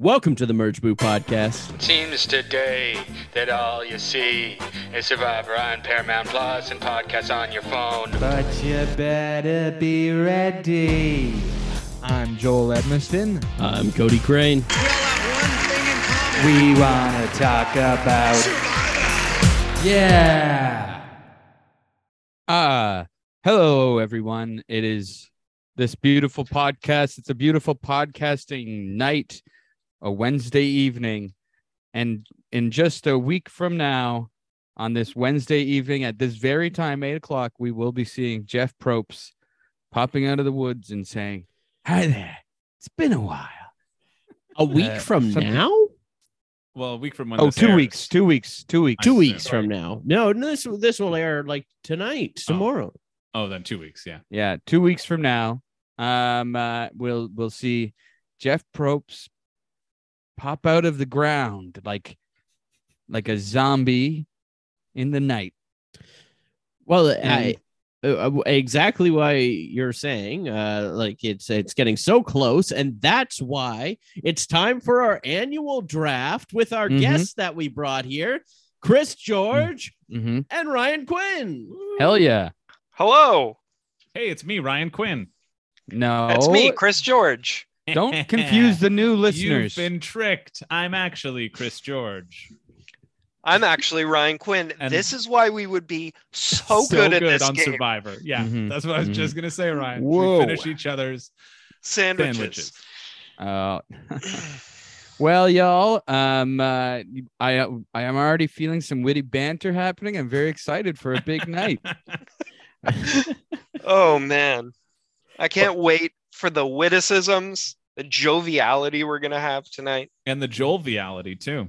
Welcome to the Merge Boot podcast. Seems today that all you see is Survivor on Paramount Plus and podcasts on your phone. But you better be ready. I'm Joel Edmiston. I'm Cody Crane. We want to talk about. Survivor! Yeah. Ah, hello everyone. It is this beautiful podcast. It's a beautiful podcasting night, a Wednesday evening, and in just a week from now, on this Wednesday evening at this very time, eight o'clock, we will be seeing Jeff Probst popping out of the woods and saying, "Hi there. It's been a while." A week Uh, from something- now? Well, a week from when Oh, this two airs. weeks. Two weeks. Two weeks. Two weeks from now. No, no, this this will air like tonight, Oh. tomorrow. Oh, then two weeks. Yeah. Yeah, two weeks from now, um, uh, we'll we'll see Jeff Probst pop out of the ground like like a zombie in the night. Well, And- I, uh, uh, exactly why you're saying, uh, like it's it's getting so close, and that's why it's time for our annual draft with our Mhm. guests that we brought here, Chris George hmm and Ryan Quinn. Hell yeah! Hello, Hey, it's me, Ryan Quinn. No, it's me, Chris George. Don't confuse the new listeners. You've been tricked. I'm actually Chris George. I'm actually Ryan Quinn. And- this is why we would be so, good at this on game. Survivor. Yeah, Mhm, that's what I was mhm. just gonna say, Ryan. Whoa. We finish each other's Sandwiches. sandwiches. Uh, well, y'all, um, uh, I I am already feeling some witty banter happening. I'm very excited for a big night. Oh man, I can't wait for the witticisms, the joviality we're gonna have tonight. and the joviality too.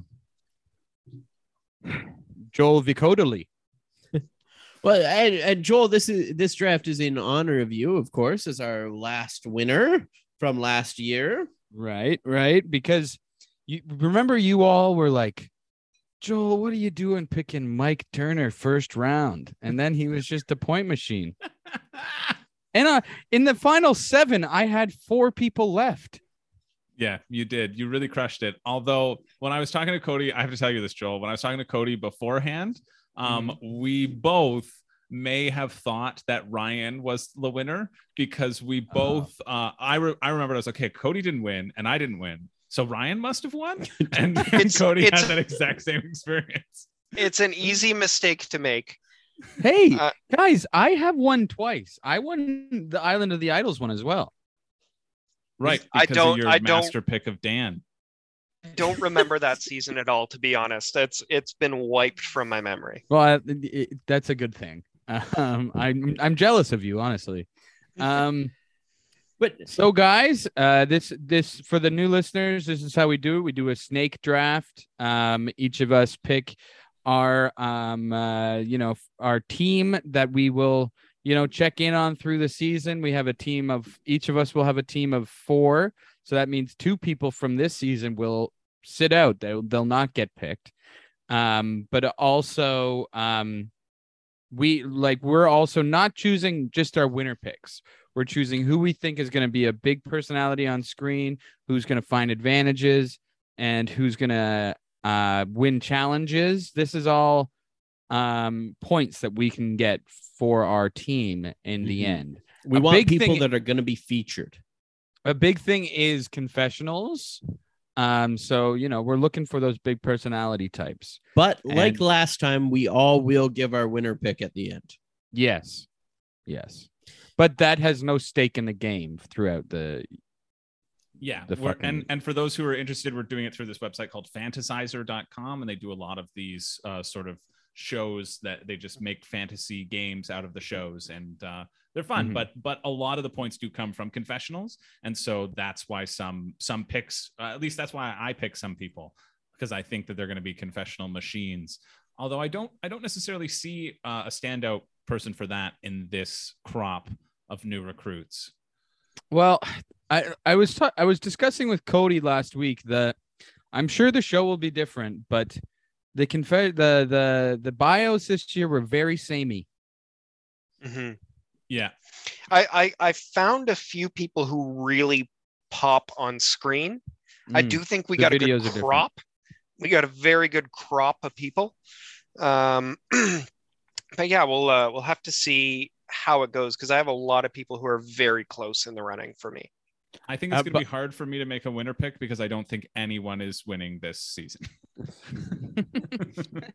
Joel Vicodoli. Well, and, and Joel, this is this draft is in honor of you, of course, as our last winner from last year. Right, right. Because you remember you all were like, Joel, what are you doing picking Mike Turner first round? And then he was just a point machine. And uh, in the final seven, I had four people left. Yeah, you did. You really crushed it. Although when I was talking to Cody, I have to tell you this, Joel. When I was talking to Cody beforehand, um, we both may have thought that Ryan was the winner because we both. Uh, I re- I remember I was like, okay, Cody didn't win and I didn't win, so Ryan must have won. And, and It's- Cody it's- had that exact same experience. It's an easy mistake to make. Hey, Uh, guys, I have won twice. I won the Island of the Idols one as well. Right, I because don't- of your I don't- master pick of Dan. Don't remember that season at all, to be honest. It's it's been wiped from my memory. Well, I- it- that's a good thing. Um, I'm I'm jealous of you, honestly. Um, But so guys, uh, this this for the new listeners, this is how we do it. We do a snake draft. Um, each of us pick our um, uh, you know, our team that we will you know check in on through the season. We have a team of each of us will have a team of four, so that means two people from this season will sit out. They'll they'll not get picked. Um, but also um we like we're also not choosing just our winner picks. We're choosing who we think is going to be a big personality on screen, who's going to find advantages, and who's going to uh, win challenges. This is all um, points that we can get for our team in the Mhm. end. we A want big people thing- that are going to be featured. A big thing is confessionals. Um, so you know we're looking for those big personality types. But like last time, we all will give our winner pick at the end. Yes, yes, but that has no stake in the game throughout the Yeah. fucking- and and for those who are interested, we're doing it through this website called fantasizer.com and they do a lot of these uh, sort of shows that they just make fantasy games out of the shows and uh, they're fun Mhm. but but a lot of the points do come from confessionals and so that's why some some picks uh, at least that's why I pick some people because I think that they're going to be confessional machines although I don't I don't necessarily see uh, a standout person for that in this crop of new recruits Well, I I was ta- I was discussing with Cody last week that I'm sure the show will be different, but the conf- the the the bios this year were very samey. hmm yeah I, I I found a few people who really pop on screen. I Mm. do think we The got a good crop. We got a very good crop of people. Um, but yeah, we'll uh, we'll have to see how it goes because I have a lot of people who are very close in the running for me. I think it's Uh, going to be hard for me to make a winner pick because I don't think anyone is winning this season.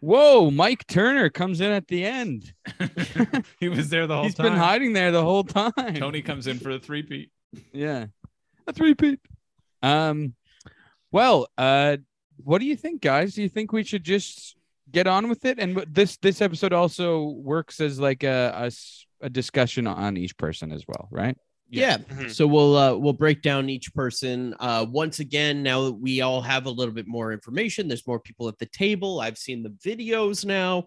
Whoa, Mike Turner comes in at the end. he was there the whole He's time. He's been hiding there the whole time. Tony comes in for a three-peat. Yeah. A three-peat. Um well, uh what do you think guys? Do you think we should just get on with it and this this episode also works as like a a discussion on each person as well, right? Yeah. Mhm. So we'll uh, we'll break down each person. Uh, once again, now that we all have a little bit more information, there's more people at the table. I've seen the videos now.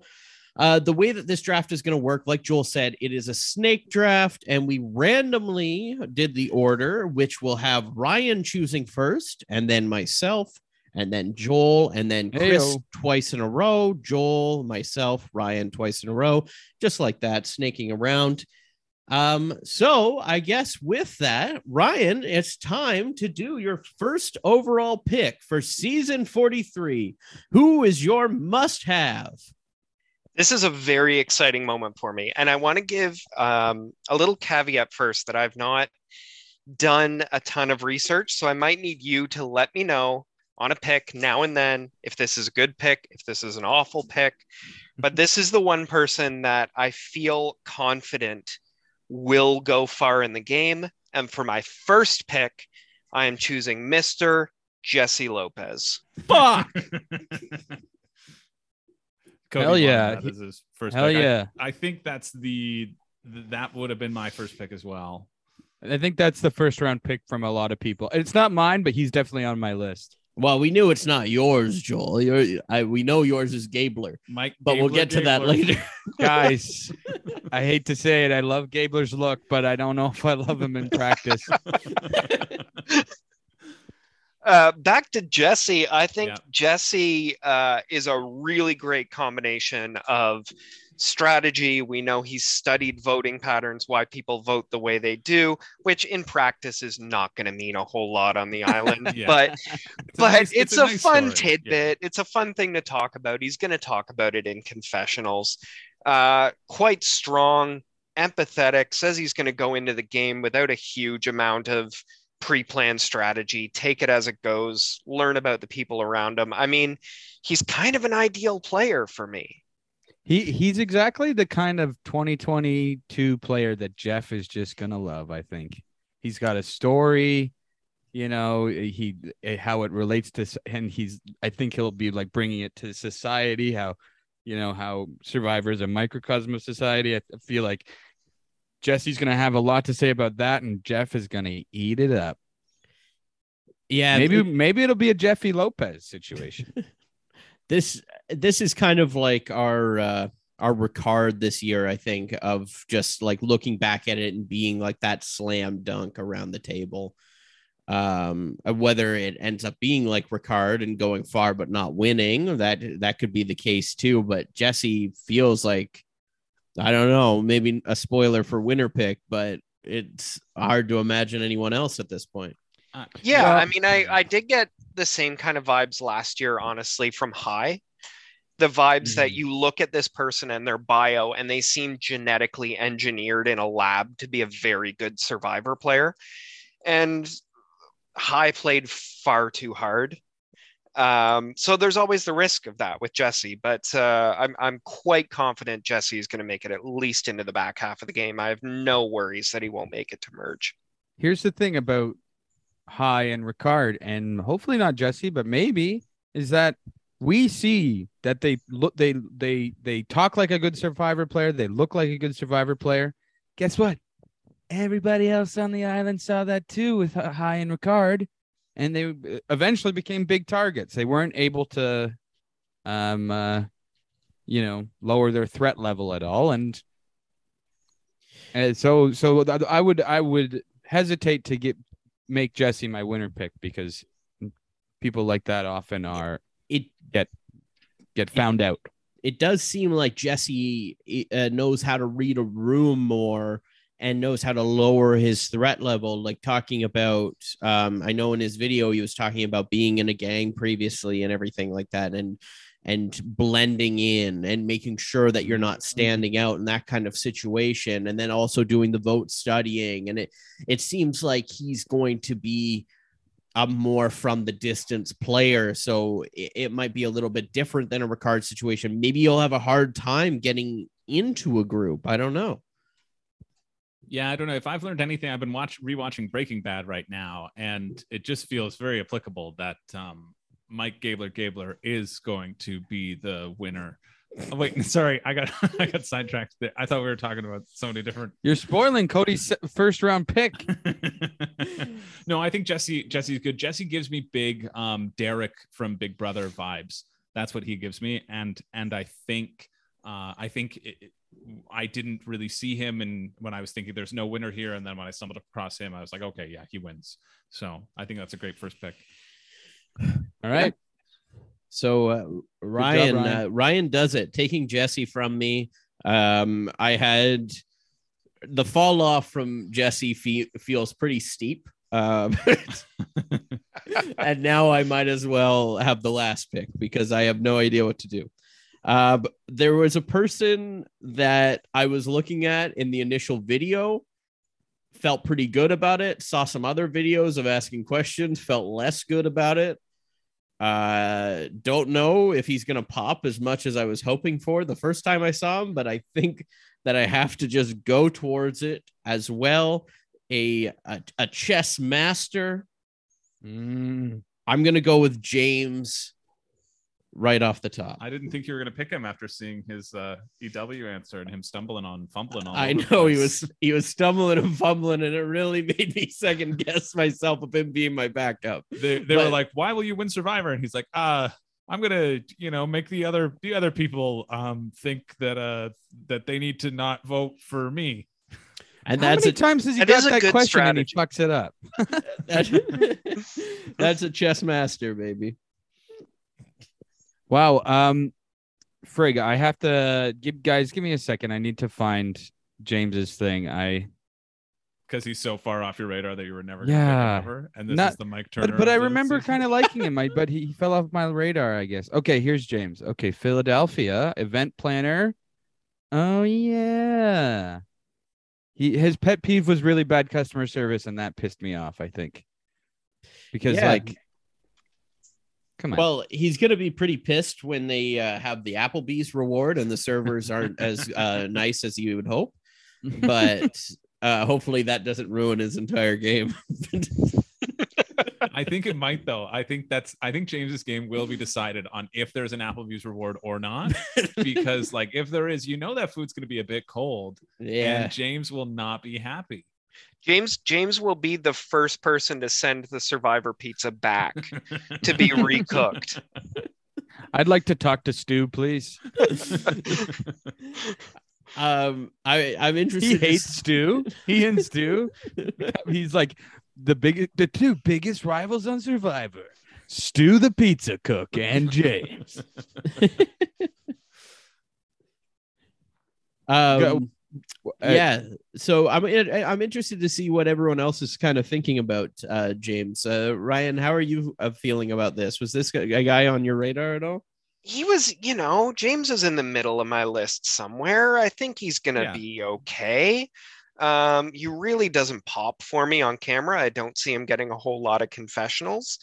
Uh, the way that this draft is going to work, like Joel said, it is a snake draft, and we randomly did the order, which will have Ryan choosing first, and then myself, and then Joel, and then Chris Heyo. twice in a row. Joel, myself, Ryan twice in a row, just like that, snaking around. Um, so I guess with that, Ryan, it's time to do your first overall pick for season 43. Who is your must have? This is a very exciting moment for me. And I want to give um, a little caveat first that I've not done a ton of research. So I might need you to let me know on a pick now and then if this is a good pick, if this is an awful pick. But this is the one person that I feel confident will go far in the game. And for my first pick, I am choosing Mr. Jesse Lopez. Fuck. Cody Hell wanted yeah. that as his first Hell pick. I- yeah. I, think that's the that would have been my first pick as well. I think that's the first round pick from a lot of people. It's not mine, but he's definitely on my list. Well, we knew it's not yours, Joel. You're, I, we know yours is Gabler, Mike, but we'll get to that later. Guys, I hate to say it. I love Gabler's look, but I don't know if I love him in practice. Uh, back to Jesse. I think Yeah. Jesse uh, is a really great combination of strategy. We know he's studied voting patterns, why people vote the way they do, which in practice is not going to mean a whole lot on the island. Yeah. But It's a but nice- it's, a, nice fun story. Yeah. tidbit. It's a fun thing to talk about. He's going to talk about it in confessionals. Uh, quite strong, empathetic. Says he's going to go into the game without a huge amount of pre-planned strategy. Take it as it goes. Learn about the people around him. I mean, he's kind of an ideal player for me. He he's exactly the kind of 2022 player that Jeff is just gonna love. I think he's got a story, you know, he eh, how it relates to, and he's I think he'll be like bringing it to society. How you know how survivors is a microcosm of society. I feel like Jesse's gonna have a lot to say about that, and Jeff is gonna eat it up. yeah, maybe maybe it'll be a Jeffy Lopez situation. this this is kind of like our uh our Ricard this year, I think, of just like looking back at it and being like that slam dunk around the table. Um, whether it ends up being like Ricard and going far but not winning, that that could be the case too. But Jesse feels like I don't know, maybe a spoiler for winner pick, but it's hard to imagine anyone else at this point. Uh, Yeah, Well- I mean, I I did get the same kind of vibes last year, honestly, from Hai. The vibes that Mhm. you look at this person and their bio, and they seem genetically engineered in a lab to be a very good survivor player. And Hai played far too hard. Um, so there's always the risk of that with Jesse, but uh, I'm I'm quite confident Jesse is going to make it at least into the back half of the game. I have no worries that he won't make it to merge. here's the thing about Hai and Ricard, and hopefully not Jesse, but maybe is that we see that they look they they they talk like a good survivor player, they look like a good survivor player. Guess what? Everybody else on the island saw that too with Hai and Ricard, and they uh, eventually became big targets. They weren't able to, um, uh, you know, lower their threat level at all, and and so so I would I would hesitate to get make Jesse my winner pick because people like that often are It get get found out. it does seem like Jesse uh, knows how to read a room more and knows how to lower his threat level. Like talking about, um, I know in his video he was talking about being in a gang previously and everything like that, and and blending in and making sure that you're not standing out in that kind of situation and then also doing the vote studying and it it seems like he's going to be a more from the distance player so it, it might be a little bit different than a Ricard situation. Maybe you'll have a hard time getting into a group. I don't know. Yeah, I don't know. If I've learned anything. I've been watch rewatching Breaking Bad right now, and it just feels very applicable that um, Mike Gabler Gabler is going to be the winner. Oh, wait, sorry, I got I got sidetracked. there. I thought we were talking about so many different. You're spoiling Cody's first round pick. no, I think Jesse Jesse's good. Jesse gives me big um, Derek from Big Brother vibes. That's what he gives me, and and I think uh, I think it, it- I didn't really see him, and when I was thinking there's no winner here, and then when I stumbled across him, I was like, okay, yeah, he wins. So I think that's a great first pick. All right. So uh, Ryan, Ryan. Uh, Ryan does it, taking Jesse from me. Um, I had the fall off from Jesse fe- feels pretty steep. Um, and now I might as well have the last pick because I have no idea what to do. Uh, there was a person that I was looking at in the initial video, felt pretty good about it. Saw some other videos of asking questions, felt less good about it. Uh, don't know if he's gonna pop as much as I was hoping for the first time I saw him, but I think that I have to just go towards it as well. A a, a chess master. Mm. I'm gonna go with James right off the top. I didn't think you were gonna pick him after seeing his uh, EW answer and him stumbling on fumbling on. I over the know he was he was stumbling and fumbling, and it really made me second guess myself of him being my backup. they, they were like, "Why will you win Survivor?" And he's like, "Uh, I'm gonna, you know, make the other the other people um think that uh that they need to not vote for me." And How that's many a times has he That got that good question and he fucks it up? that- that's a chess master, baby. Wow. Um, Frig, I have to give guys. Give me a second. I need to find James's thing. I Because he's so far off your radar that you were never gonna Yeah. pick ever. And this Not- is the Mike Turner. but but I remember kind of liking him. I but he fell off my radar. I guess. Okay, here's James. Okay, Philadelphia event planner. Oh yeah. He his pet peeve was really bad customer service, and that pissed me off. I think because Yeah. like, come on. Well, he's going to be pretty pissed when they uh, have the Applebee's reward and the servers aren't as uh, nice as you would hope. But uh, hopefully that doesn't ruin his entire game. I think it might though. I think that's. I think James's game will be decided on if there's an Applebee's reward or not. because like if there is, you know that food's going to be a bit cold, yeah. and James will not be happy. James James will be the first person to send the Survivor pizza back to be recooked. I'd like to talk to Stu, please. Um, I I'm interested. He hates s- Stu. He and Stu. He's like the biggest, the two biggest rivals on Survivor. Stu the pizza cook and James. Um, yeah. So I'm I'm interested to see what everyone else is kind of thinking about uh, James. Uh, Ryan, how are you uh, feeling about this? Was this a guy on your radar at all? He was, you know, James is in the middle of my list somewhere. I think he's gonna Yeah. be okay. Um, he really doesn't pop for me on camera. I don't see him getting a whole lot of confessionals.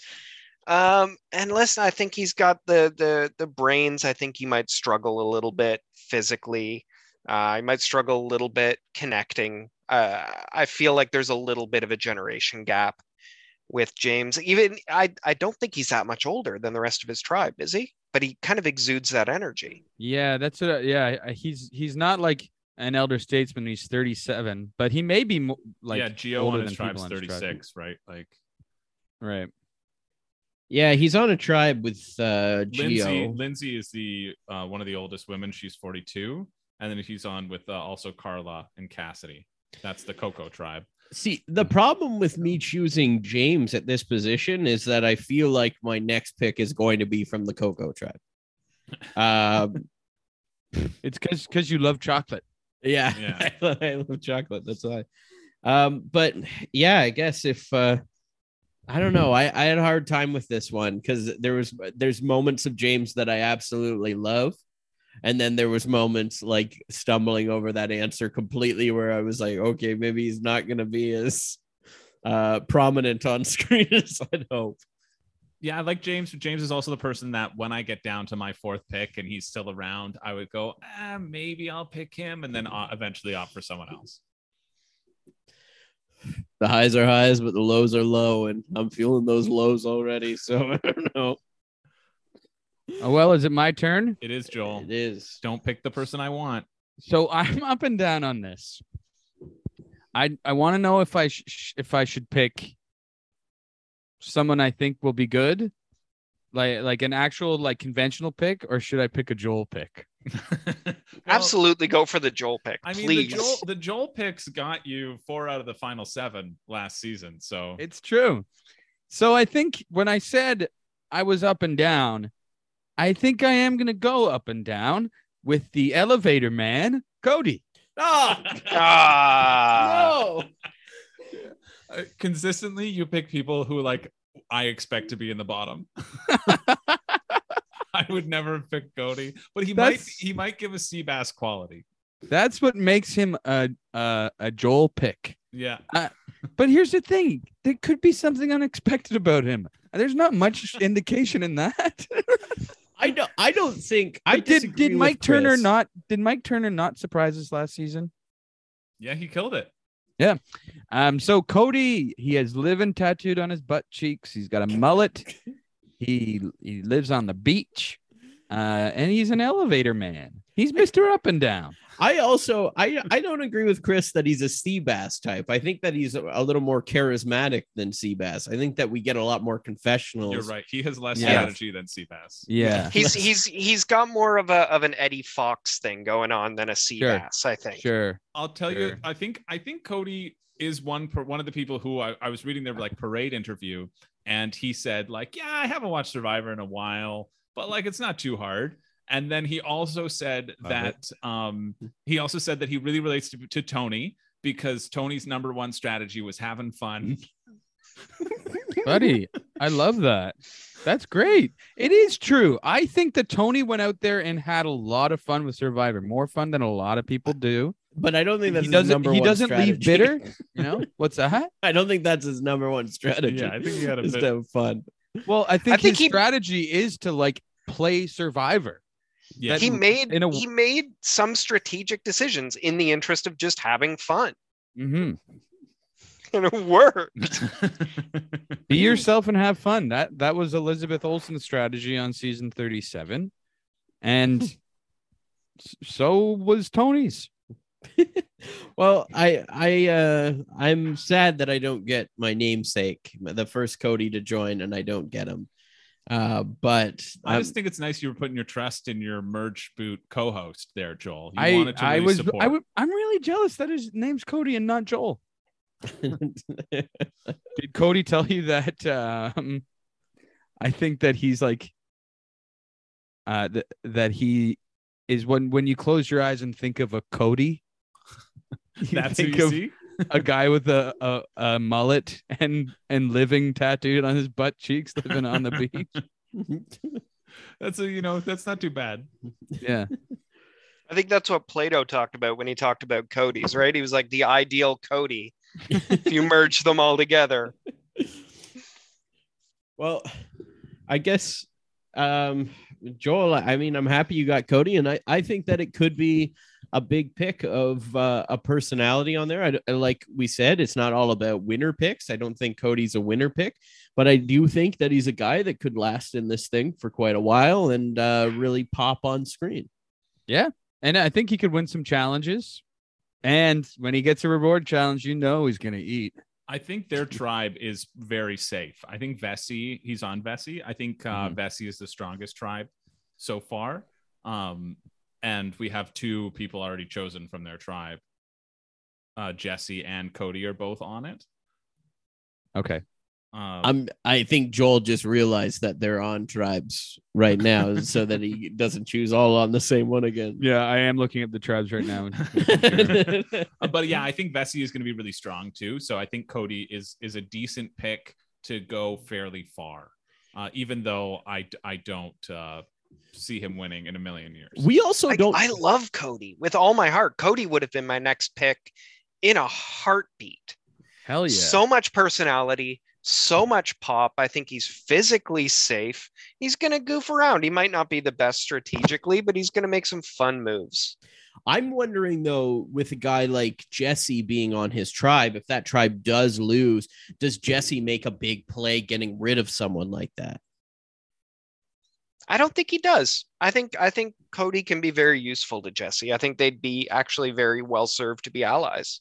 Um, and listen, I think he's got the the the brains. I think he might struggle a little bit physically. Uh, he might struggle a little bit connecting. Uh, I feel like there's a little bit of a generation gap with James. Even I, I don't think he's that much older than the rest of his tribe, is he? But he kind of exudes that energy. Yeah, that's what. Yeah, he's he's not like an elder statesman. He's 37, but he may be mo- like yeah, Geo older on his than people tribe's on his tribe. 36, right? Like Right. Yeah, he's on a tribe with uh, Lindsay. Lindsay is the uh, one of the oldest women. She's 42, and then he's on with uh, also Karla and Cassidy. That's the Coco tribe. See, the problem with me choosing James at this position is that I feel like my next pick is going to be from the Coco tribe. Um, It's because because you love chocolate. Yeah, Yeah. I love chocolate. That's why. Um, but yeah, I guess if uh, I don't know, I, I had a hard time with this one because there was there's moments of James that I absolutely love, and then there was moments like stumbling over that answer completely where I was like, okay, maybe he's not gonna be as uh prominent on screen as I'd hope. Yeah, I like James. James is also the person that when I get down to my fourth pick and he's still around, I would go, ah, maybe I'll pick him and then uh, eventually opt for someone else. The highs are highs, but the lows are low, and I'm feeling those lows already. So I don't know. Oh, well, is it my turn? It is Joel. It is. Don't pick the person I want. So I'm up and down on this. I I want to know if I sh- if I should pick someone I think will be good, like like an actual like conventional pick, or should I pick a Joel pick? Well, Absolutely go for the Joel pick. I mean, please. the Joel, the Joel picks got you four out of the final seven last season. So It's true. So I think when I said I was up and down, I think I am gonna go up and down with the elevator man, Cody. Oh Ah, no! uh, consistently, you pick people who like I expect to be in the bottom. I would never pick Cody, but he might he might give a Seabass quality. That's what makes him a a, a Joel pick. Yeah. But here's the thing: there could be something unexpected about him. There's not much indication in that. I don't. I don't think. I But did did Mike Turner Chris. not did Mike Turner not surprise us last season? Yeah, he killed it. Yeah. Um, so Cody, he has living tattooed on his butt cheeks. He's got a mullet. He he lives on the beach, uh, and he's an elevator man. He's Mister Up and Down. I also. I. I don't agree with Chris that he's a Seabass type. I think that he's a, a little more charismatic than Seabass. I think that we get a lot more confessionals. You're right. He has less Yeah. strategy than Seabass. Yeah, he's he's he's got more of a of an Eddie Fox thing going on than a sea Sure. bass, I think. sure. I'll tell you, I think I think Cody is one per, one of the people who I, I was reading their like parade interview, and he said like, yeah, I haven't watched Survivor in a while, but like it's not too hard. And then he also said Love that um he also said that he really relates to, to Tony because Tony's number one strategy was having fun. buddy. I love that. That's great. It is true. I think that Tony went out there and had a lot of fun with Survivor, more fun than a lot of people do. but I don't think that's He doesn't. number He one doesn't leave bitter. You know what's that? I don't think that's his number one strategy. Yeah, I think he had a is bit- to have fun. Well, I think, I think his he- strategy is to like play Survivor. Yeah, He made in a- he made some strategic decisions in the interest of just having fun. hmm And it worked. Be yourself and have fun. That that was Elizabeth Olsen's strategy on season 37. And so was Tony's. well, I I uh I'm sad that I don't get my namesake, the first Cody to join, and I don't get him. Uh, but I I'm- just think it's nice you were putting your trust in your merge boot co-host there, Joel. You I wanted to I really was support. I w- I'm really jealous that his name's Cody and not Joel. Did Cody tell you that um I think that he's like uh th- that he is when when you close your eyes and think of a Cody you That's who think you of see. A guy with a, a a mullet and and living tattooed on his butt cheeks living on the beach. That's a you know that's not too bad. Yeah. I think that's what Plato talked about when he talked about Cody's, right? He was like the ideal Cody if you merge them all together. well, I guess um Joel, I mean, I'm happy you got Cody, and I, I think that it could be a big pick of uh, a personality on there. I, I- like we said, it's not all about winner picks. I don't think Cody's a winner pick, but I do think that he's a guy that could last in this thing for quite a while and uh, really pop on screen. Yeah. And I think he could win some challenges. And when he gets a reward challenge, you know he's gonna eat. I think their tribe is very safe. I think Vesi, he's on Vesi. I think uh, Mhm. Vesi is the strongest tribe so far. Um, and we have two people already chosen from their tribe. Uh, Jesse and Cody are both on it. Okay. Um, I'm. I think Joel just realized that they're on tribes right now, so that he doesn't choose all on the same one again. Yeah, I am looking at the tribes right now. Uh, but yeah, I think Vesi is going to be really strong too. So I think Cody is is a decent pick to go fairly far, uh, even though I I don't uh, see him winning in a million years. we also I, don't. I love Cody with all my heart. Cody would have been my next pick in a heartbeat. Hell yeah. So much personality, so much pop. I think he's physically safe. He's going to goof around. He might not be the best strategically, but he's going to make some fun moves. I'm wondering though, with a guy like Jesse being on his tribe, if that tribe does lose, does Jesse make a big play getting rid of someone like that? I don't think he does. I think I think Cody can be very useful to Jesse. I think they'd be actually very well served to be allies.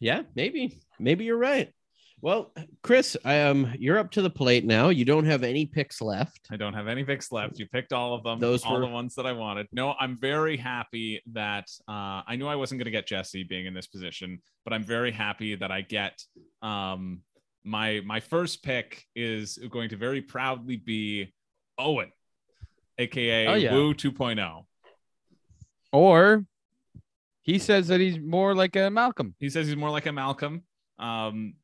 Yeah, maybe. Maybe you're right. Well, Chris, I um, you're up to the plate now. You don't have any picks left. I don't have any picks left. You picked all of them. Those all were- the ones that I wanted. No, I'm very happy that uh, I knew I wasn't going to get Jesse being in this position, but I'm very happy that I get um, my my first pick is going to very proudly be Owen, aka Oh, yeah. Woo 2.0. or he says that he's more like a Malcolm. He says he's more like a Malcolm. Um,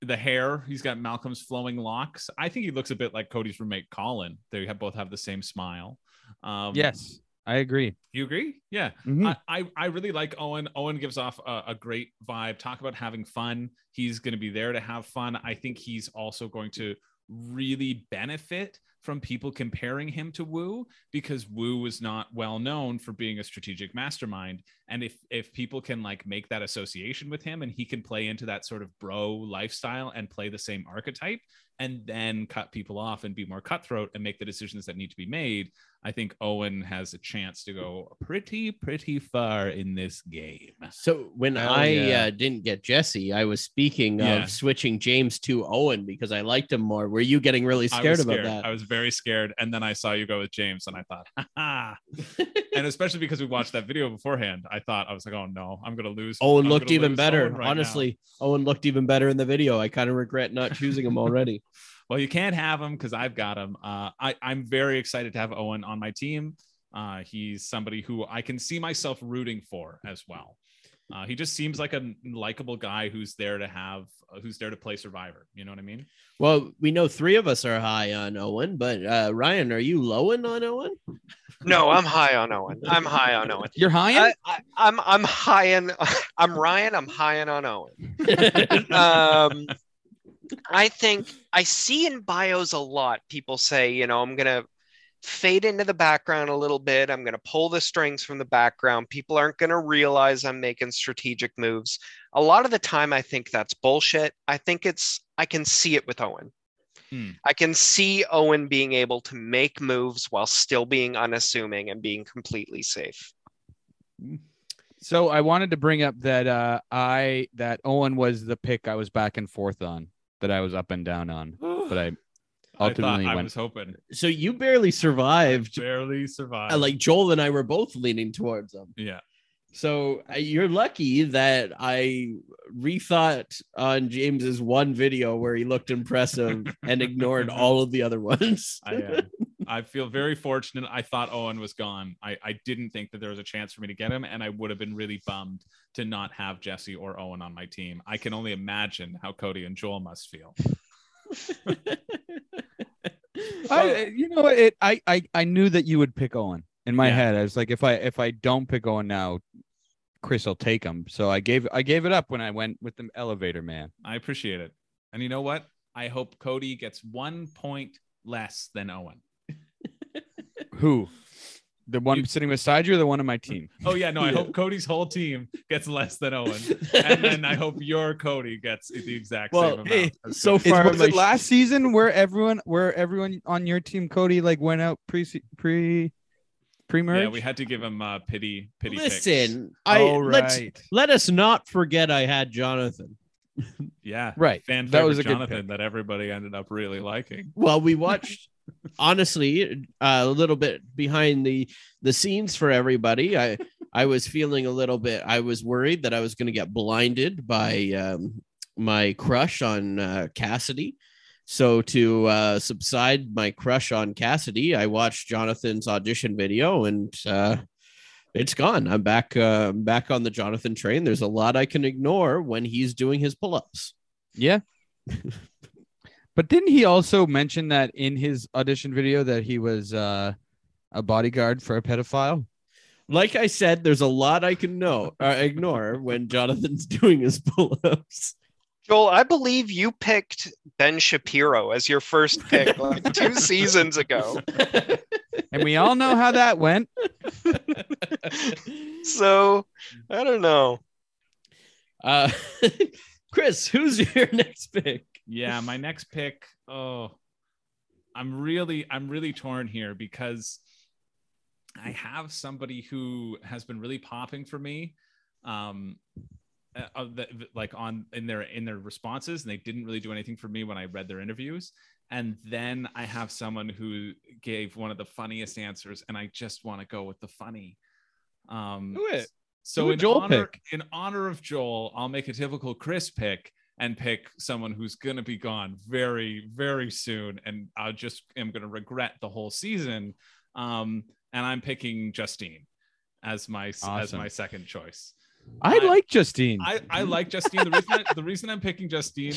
the hair, he's got Malcolm's flowing locks. I think he looks a bit like Cody's roommate Colin. They have both have the same smile. Um, yes, I agree. you agree? Yeah. Mhm. I, I, I really like Owen. Owen gives off a, a great vibe. Talk about having fun. He's going to be there to have fun. I think he's also going to really benefit from people comparing him to Woo because Woo is not well known for being a strategic mastermind. And if if people can like make that association with him and he can play into that sort of bro lifestyle and play the same archetype and then cut people off and be more cutthroat and make the decisions that need to be made, I think Owen has a chance to go pretty, pretty far in this game. So when Hell I yeah. uh, didn't get Jesse, I was speaking Yeah. of switching James to Owen because I liked him more. Were you getting really I scared about scared. that? I was very scared. And then I saw you go with James and I thought, ha ha. and especially because we watched that video beforehand, I thought, I was like, oh no, I'm going to lose. Owen I'm looked even better. Owen right now. Honestly, Owen looked even better in the video. I kind of regret not choosing him already. Well, you can't have him because I've got him. Uh, I, I'm very excited to have Owen on my team. Uh, he's somebody who I can see myself rooting for as well. Uh, he just seems like a likable guy who's there to have, uh, who's there to play Survivor. You know what I mean? Well, we know three of us are high on Owen, but uh, Ryan, are you lowing on Owen? No, I'm high on Owen. I'm high on Owen. You're high. I, I, I'm I'm high on I'm Ryan. I'm high on Owen. um, I think I see in bios a lot people say, you know, I'm gonna fade into the background a little bit. I'm gonna pull the strings from the background. People aren't gonna realize I'm making strategic moves. A lot of the time, I think that's bullshit. I think it's I can see it with Owen. Hmm. I can see Owen being able to make moves while still being unassuming and being completely safe. So I wanted to bring up that uh I that Owen was the pick I was back and forth on, that I was up and down on, but I I ultimately I went. was hoping. so you barely survived. Barely survived. Uh, like Joel and I were both leaning towards him. yeah. So uh, you're lucky that I rethought on James's one video where he looked impressive and ignored all of the other ones. I uh, I feel very fortunate. I thought Owen was gone. I, I didn't think that there was a chance for me to get him, and I would have been really bummed to not have Jesse or Owen on my team. I can only imagine how Cody and Joel must feel. I, you know? It I, I I knew that you would pick Owen in my Yeah. head. I was like, if I if I don't pick Owen now, Chris will take him. So I gave I gave it up when I went with the elevator man. I appreciate it. And you know what? I hope Cody gets one point less than Owen. Who? The one You- sitting beside you or the one on my team? Oh yeah, no, I Yeah. hope Cody's whole team gets less than Owen. And then I hope your Cody gets the exact Well, same amount. hey, so Cody. Far was my it last season where everyone where everyone on your team, Cody, like went out pre pre pre merge? yeah, we had to give him uh, pity pity picks. Listen, I oh, let's let us not forget I had Jonathan. Yeah, Right. fan That was a Jonathan pick. that everybody ended up really liking. Well, we watched honestly uh, a little bit behind the the scenes for everybody. I I was feeling a little bit. I was worried that I was going to get blinded by um, my crush on uh, Cassidy. So to uh, subside my crush on Cassidy, I watched Jonathan's audition video, and uh, it's gone. I'm back. Uh, I'm back on the Jonathan train. There's a lot I can ignore when he's doing his pull-ups. Yeah. but didn't he also mention that in his audition video that he was uh, a bodyguard for a pedophile? Like I said, there's a lot I can know uh, ignore when Jonathan's doing his pull-ups. Joel, I believe you picked Ben Shapiro as your first pick like two seasons ago. And we all know how that went. So I don't know. Uh, Chris, who's your next pick? Yeah, my next pick. Oh, I'm really, I'm really torn here because I have somebody who has been really popping for me. Um, uh, of the, like on in their in their responses, and they didn't really do anything for me when I read their interviews. And then I have someone who gave one of the funniest answers, and I just want to go with the funny. Um, Do it. So Do in Joel honor, pick. in honor of Joel, I'll make a typical Chris pick and pick someone who's going to be gone very, very soon, and I just am going to regret the whole season. Um, and I'm picking Justine as my as my second choice. I I- like Justine. I, I like Justine. The reason I, the reason I'm picking Justine,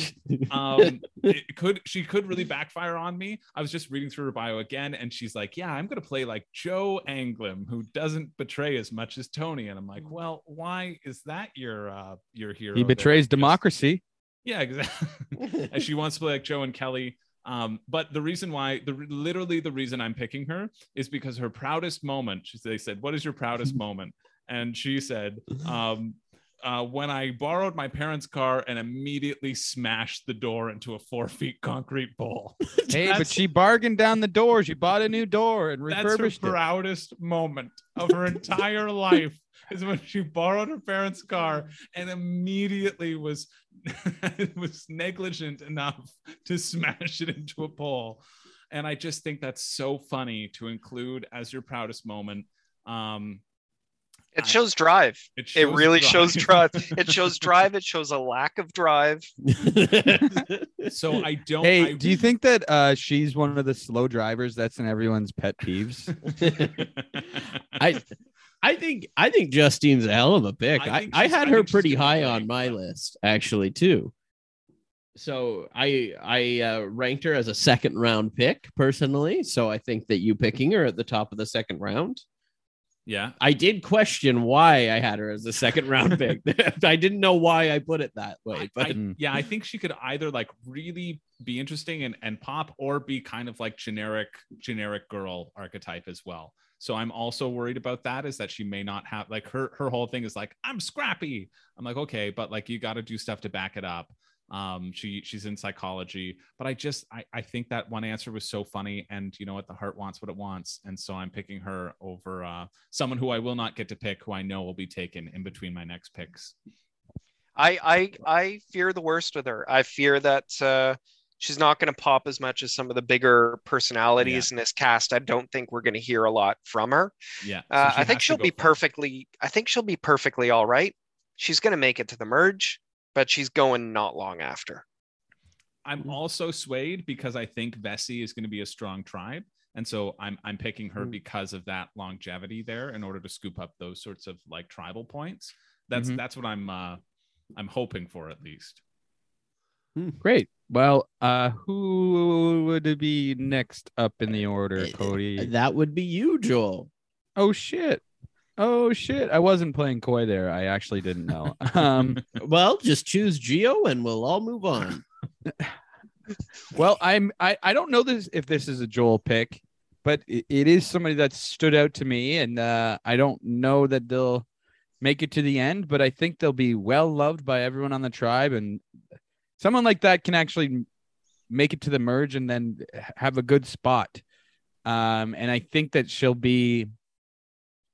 um, it could she could really backfire on me. I was just reading through her bio again, and she's like, "Yeah, I'm gonna play like Joe Anglim, who doesn't betray as much as Tony." And I'm like, "Well, why is that your uh your hero?" he there? betrays Just- democracy. Yeah, exactly. and she wants to play like Joe and Kelly. Um, but the reason why, the literally the reason I'm picking her is because her proudest moment. She, they said, "What is your proudest moment?" And she said, um, uh, "When I borrowed my parents' car and immediately smashed the door into a four feet concrete bowl." Hey, but she bargained down the door. She bought a new door and refurbished. That's her refurbished it. proudest moment of her entire life is when she borrowed her parents' car and immediately was was negligent enough to smash it into a pole. And I just think that's so funny to include as your proudest moment. Um, It shows drive. it, It shows really shows drive. It shows drive. It shows a lack of drive. so I don't. Hey, I, do you think that uh, she's one of the slow drivers? That's in everyone's pet peeves. I I think I think Justine's a hell of a pick. I I, I, had I her pretty high on my list actually too. So I I uh, ranked her as a second round pick personally. So I think that you picking her at the top of the second round. yeah, I did question why I had her as a second round pick. I didn't know why I put it that way, but I- Mm. yeah, I think she could either like really be interesting and, and pop or be kind of like generic, generic girl archetype as well. So I'm also worried about that is that she may not have like her her whole thing is like, I'm scrappy. I'm like, okay, but like you got to do stuff to back it up. Um, she she's in psychology, but I just I, I think that one answer was so funny, and you know what, the heart wants what it wants, and so I'm picking her over uh someone who I will not get to pick, who I know will be taken in between my next picks. I I I fear the worst with her. I fear that uh, she's not going to pop as much as some of the bigger personalities in this cast. I don't think we're going to hear a lot from her. Yeah, so Uh, I think she'll be first. perfectly. I think she'll be perfectly all right. She's going to make it to the merge, but she's going not long after. I'm also swayed because I think Vesi is going to be a strong tribe. And so I'm I'm picking her Mm. because of that longevity there in order to scoop up those sorts of like tribal points. That's Mhm. that's what I'm uh I'm hoping for at least. Great. Well, uh, who would it be next up in the order, Uh, Cody? that would be you, Joel. Oh shit. Oh shit. I wasn't playing coy there. I actually didn't know. Um, Well, just choose Geo and we'll all move on. well, I'm I, I don't know this if this is a Joel pick, but it, it is somebody that stood out to me, and uh, I don't know that they'll make it to the end, but I think they'll be well loved by everyone on the tribe, and someone like that can actually make it to the merge and then have a good spot. Um, and I think that she'll be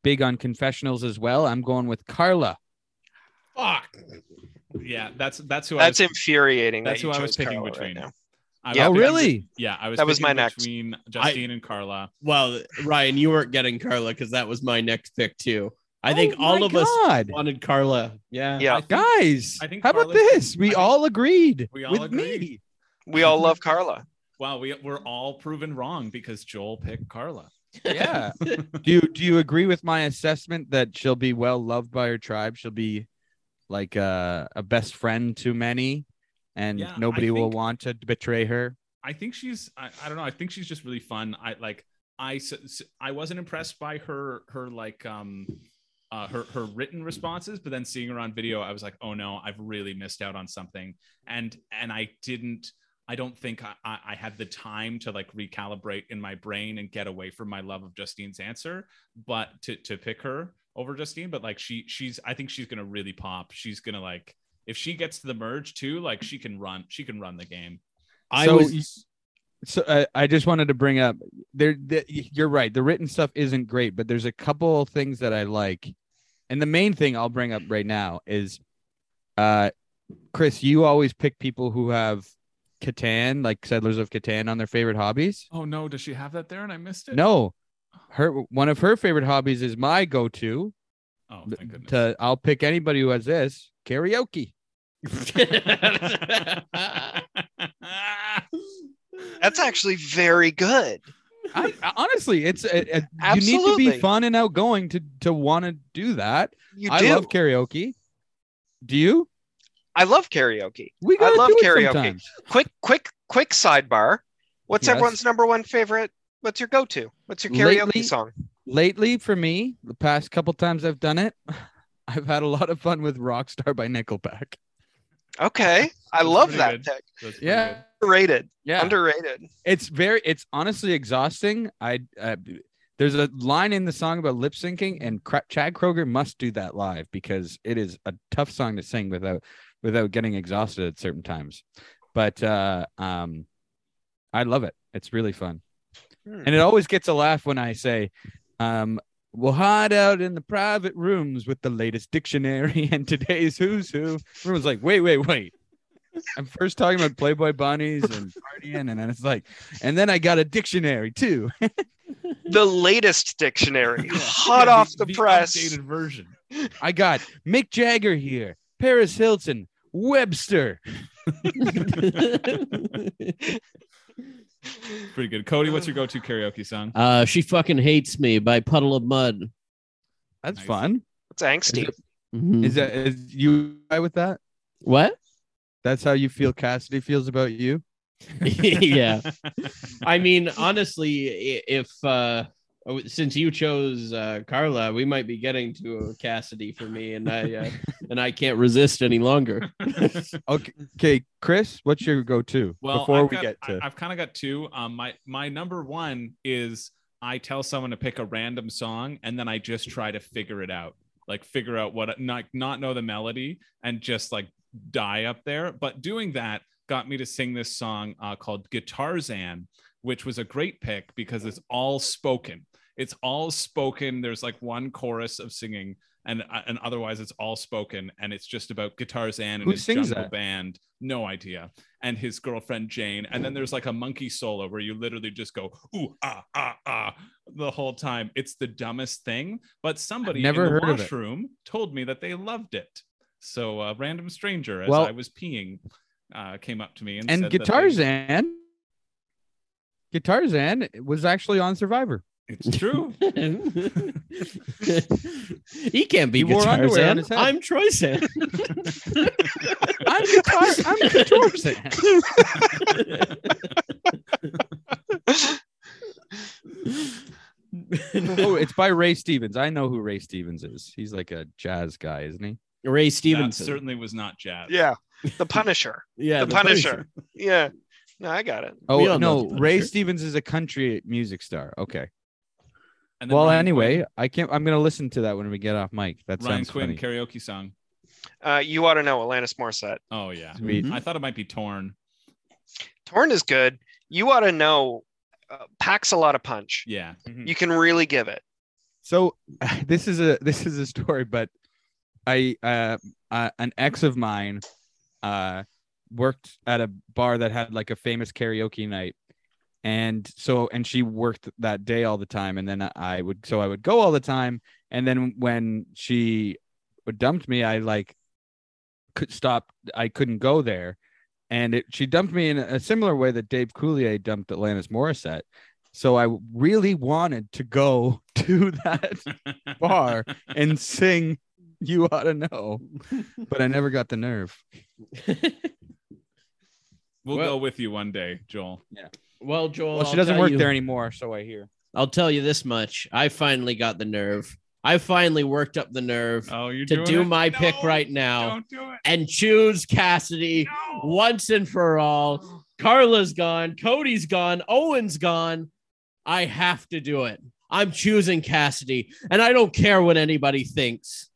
big on confessionals as well. I'm going with Karla. Fuck. Yeah, that's that's who I That's was, infuriating. that's that who I was picking Karla right between. now. I Yeah, was oh, picking- really? Yeah, I was That was picking my next. between Justine and Karla. Well, Ryan, you weren't getting Karla because that was my next pick too. I think Oh all my of us wanted Karla. Yeah. Yeah. I think- Guys, I think how about this? I We think- all agreed We all with agreed. me. We all love Karla. Wow, we we're all proven wrong because Joel picked Karla. Yeah. do you do you agree with my assessment that she'll be well loved by her tribe? She'll be like a, a best friend to many, and Yeah, I nobody will want to betray her. I think she's I, I don't know. I think she's just really fun. I like I I wasn't impressed by her her like um uh, her her written responses, but then seeing her on video, I was like, oh no, I've really missed out on something. And and I didn't. I don't think I, I I had the time to like recalibrate in my brain and get away from my love of Justine's answer, but to to pick her over Justine. But like she she's I think she's gonna really pop. She's gonna like if she gets to the merge too, like she can run. She can run the game. I So was So uh, I just wanted to bring up there. The, you're right. The written stuff isn't great, but there's a couple things that I like, and the main thing I'll bring up right now is, uh, Chris, you always pick people who have Catan, like Settlers of Catan, on their favorite hobbies. Oh no, does she have that there and I missed it? No, her one of her favorite hobbies is my go-to. Oh, thank goodness. To I'll pick anybody who has this karaoke. That's actually very good. I, I- honestly, it's uh, uh, you need to be fun and outgoing to to want to do that. You I do. love karaoke. Do you? I love karaoke. We I gotta love do it karaoke. sometimes. Quick, quick, quick sidebar. What's Yes. everyone's number one favorite? What's your go-to? What's your karaoke Lately- song? Lately, for me, the past couple times I've done it, I've had a lot of fun with Rockstar by Nickelback. Okay, I love that pick. Yeah, good. Underrated. yeah. Underrated. it's very it's honestly exhausting i uh, there's a line in the song about lip syncing and Cra- chad kroeger must do that live because it is a tough song to sing without without getting exhausted at certain times but uh um i love it it's really fun Hmm. and it always gets a laugh when i say um We'll hide out in the private rooms with the latest dictionary and today's who's who. Everyone's like, wait, wait, wait. I'm first talking about Playboy bunnies and partying, and then it's like, and then I got a dictionary too. The latest dictionary, hot Yeah, off the, the, press. updated version. I got Mick Jagger here, Paris Hilton, Webster. Pretty good. Cody, what's your go-to karaoke song? uh, she fucking hates me by Puddle of Mudd. That's Nice. fun. It's angsty. Mhm. Is that is you with that? what? That's how you feel Cassidy feels about you? yeah. I mean, honestly, if uh since you chose uh Karla, we might be getting to a Cassidy for me, and I uh, and I can't resist any longer. Okay, okay, Chris, what's your go-to well, before I've we got, get to? I, have kind of got two. Um, my my number one is I tell someone to pick a random song, and then I just try to figure it out, like figure out what not not know the melody, and just like die up there. But doing that got me to sing this song uh, called Guitarzan, which was a great pick because it's all spoken. It's all spoken. There's like one chorus of singing, and uh, and otherwise it's all spoken, and it's just about Guitarzan and Who his jungle that? band. No idea. And his girlfriend Jane, and then there's like a monkey solo where you literally just go ooh ah ah ah the whole time. It's the dumbest thing, but somebody never in the heard washroom told me that they loved it. So a random stranger, as Well- I was peeing, uh, came up to me and and said that they- Guitarzan, Guitarzan was actually on Survivor. It's true. he can't be He wore Guitar Zan. I'm Troyzan. I'm Guitar. I'm Guitarzan. oh, it's by Ray Stevens. I know who Ray Stevens is. He's like a jazz guy, isn't he? Ray That certainly was not jazz. Yeah, the Punisher. yeah, the, Punisher. Yeah, no, I got it. Oh We no, Ray Stevens is a country music star. Okay. And Well, Ryan anyway, Quinn- I can't. I'm gonna listen to that when we get off mic. That Ryan sounds Quinn funny. karaoke song. Uh, you ought to know Alanis Morissette. Oh yeah, Sweet. I thought it might be torn. Torn is good. You ought to know. Uh, packs a lot of punch. Yeah, You can really give it. So this is a this is a story, but I uh, uh an ex of mine uh worked at a bar that had like a famous karaoke night, and so and she worked that day all the time. And then i would so i would go all the time. And then when she dumped me i like could stop i couldn't go there. And it, she dumped me in a similar way that dave coulier dumped alanis morissette. So i really wanted to go to that bar and sing you ought to know but i never got the nerve We'll Well- go with you one day, Joel. Yeah. Well, Joel, well she I'll doesn't tell work you- there anymore so i hear I'll tell you this much: I finally got the nerve. I finally worked up the nerve Oh, you're to doing do it? my No, pick right now Don't do it. and choose Cassidy No. once and for all. Karla's gone, Cody's gone, Owen's gone. I have to do it. I'm choosing Cassidy, and I don't care what anybody thinks.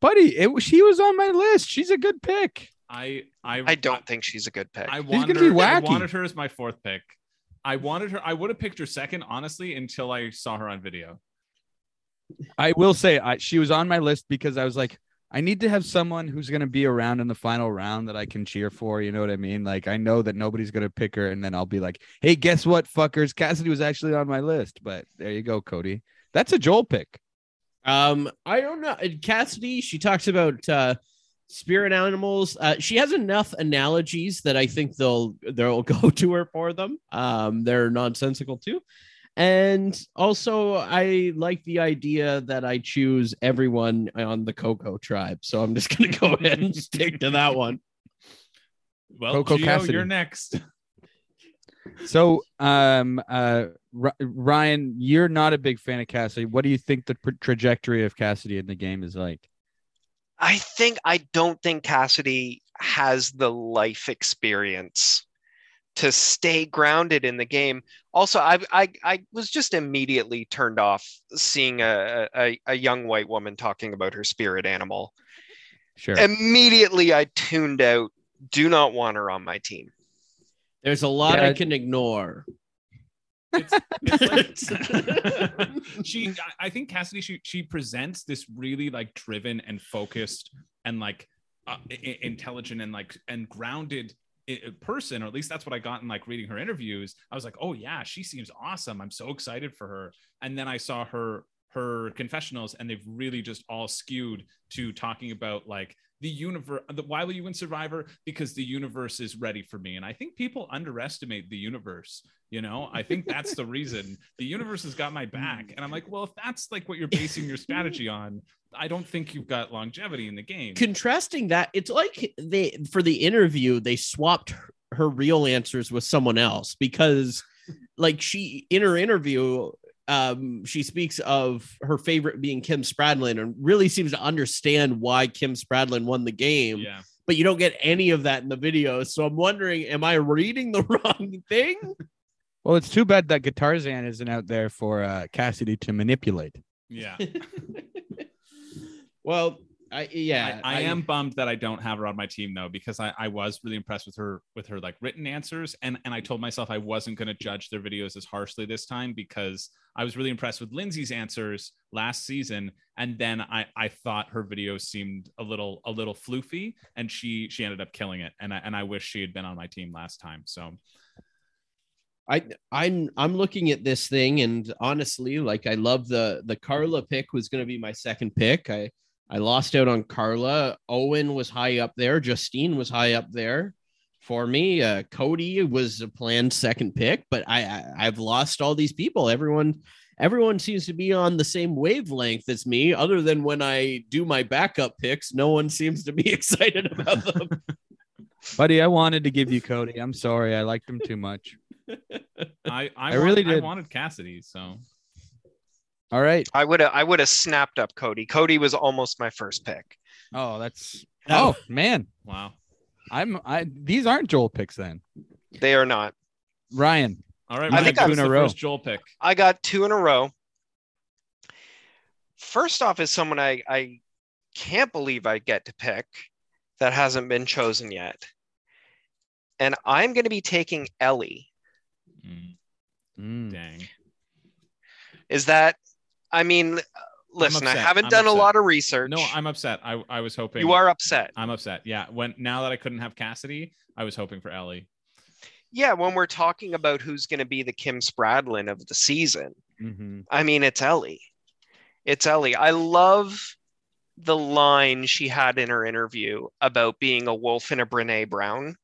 Buddy it she was on my list she's a good pick I I I don't think she's a good pick. I gonna wanted be her, I wanted her as my fourth pick. I wanted her. I would have picked her second, honestly, until I saw her on video. I will say I she was on my list because I was like, I need to have someone who's gonna be around in the final round that I can cheer for. You know what I mean? Like I know that nobody's gonna pick her, and then I'll be like, Hey, guess what, fuckers? Cassidy was actually on my list. But there you go, Cody. That's a Joel pick. Um, I don't know. Cassidy, she talks about uh spirit animals. Uh, she has enough analogies that I think they'll they'll go to her for them. Um, they're nonsensical too. And also, I like the idea that I choose everyone on the Coco tribe. So I'm just gonna go ahead and stick to that one. Well, Coco Geo, Cassidy. you're next. So, um, uh, R- Ryan, you're not a big fan of Cassidy. What do you think the pr- trajectory of Cassidy in the game is like? I think I don't think Cassidy has the life experience to stay grounded in the game. Also, I I, I was just immediately turned off seeing a, a a young white woman talking about her spirit animal. Sure. Immediately, I tuned out. Do not want her on my team. There's a lot Yeah. I can ignore. It's, it's like she. I- I think Cassidy. She she presents this really like driven and focused and like uh, i- i- intelligent and like and grounded i- i- person or at least that's what i got in like reading her interviews i was like oh yeah she seems awesome i'm so excited for her and then i saw her her confessionals and they've really just all skewed to talking about like the universe the, why will you win survivor? Because the universe is ready for me. And i think people underestimate the universe you know? I think that's the reason. The universe has got my back. And i'm like well if that's like what you're basing your strategy on i don't think you've got longevity in the game. Contrasting that it's like they for the interview they swapped her, her real answers with someone else because like she in her interview um she speaks of her favorite being kim spradlin and really seems to understand why kim spradlin won the game yeah. but you don't get any of that in the video. So i'm wondering am i reading the wrong thing? Well, it's too bad that Guitarzan isn't out there for uh, Cassidy to manipulate. yeah. Well i yeah I, I am bummed that I don't have her on my team though, because I, I was really impressed with her with her like written answers, and and I told myself I wasn't going to judge their videos as harshly this time because I was really impressed with Lindsay's answers last season, and then I I thought her videos seemed a little a little floofy, and she she ended up killing it, and I and I wish she had been on my team last time. So I I'm I'm looking at this thing and honestly, like I love the the Karla pick was going to be my second pick. I I lost out on Karla. Owen was high up there. Justine was high up there for me. Uh, Cody was a planned second pick, but I, I I've lost all these people. Everyone everyone seems to be on the same wavelength as me. Other than when I do my backup picks, no one seems to be excited about them. Buddy, I wanted to give you Cody. I'm sorry. I liked him too much. I I, I really want- I wanted Cassidy. So All right. I would have I would have snapped up Cody. Cody was almost my first pick. Oh, that's No. oh man. wow. I'm I these aren't Joel picks then. They are not. Ryan. All right, I think I'm- Two in a row. first Joel pick. I got two in a row. First off is someone I, I can't believe I get to pick that hasn't been chosen yet. And I'm going to be taking Ellie. Mm, Mm. dang. Is that, I mean, listen, I haven't I'm done a lot of research. No, I'm upset. I I was hoping you are upset. I'm upset. Yeah. When now that I couldn't have Cassidy, I was hoping for Ellie. yeah, when we're talking about who's going to be the Kim Spradlin of the season, Mhm. I mean, it's Ellie. It's Ellie. I love the line she had in her interview about being a wolf in a Brene Brown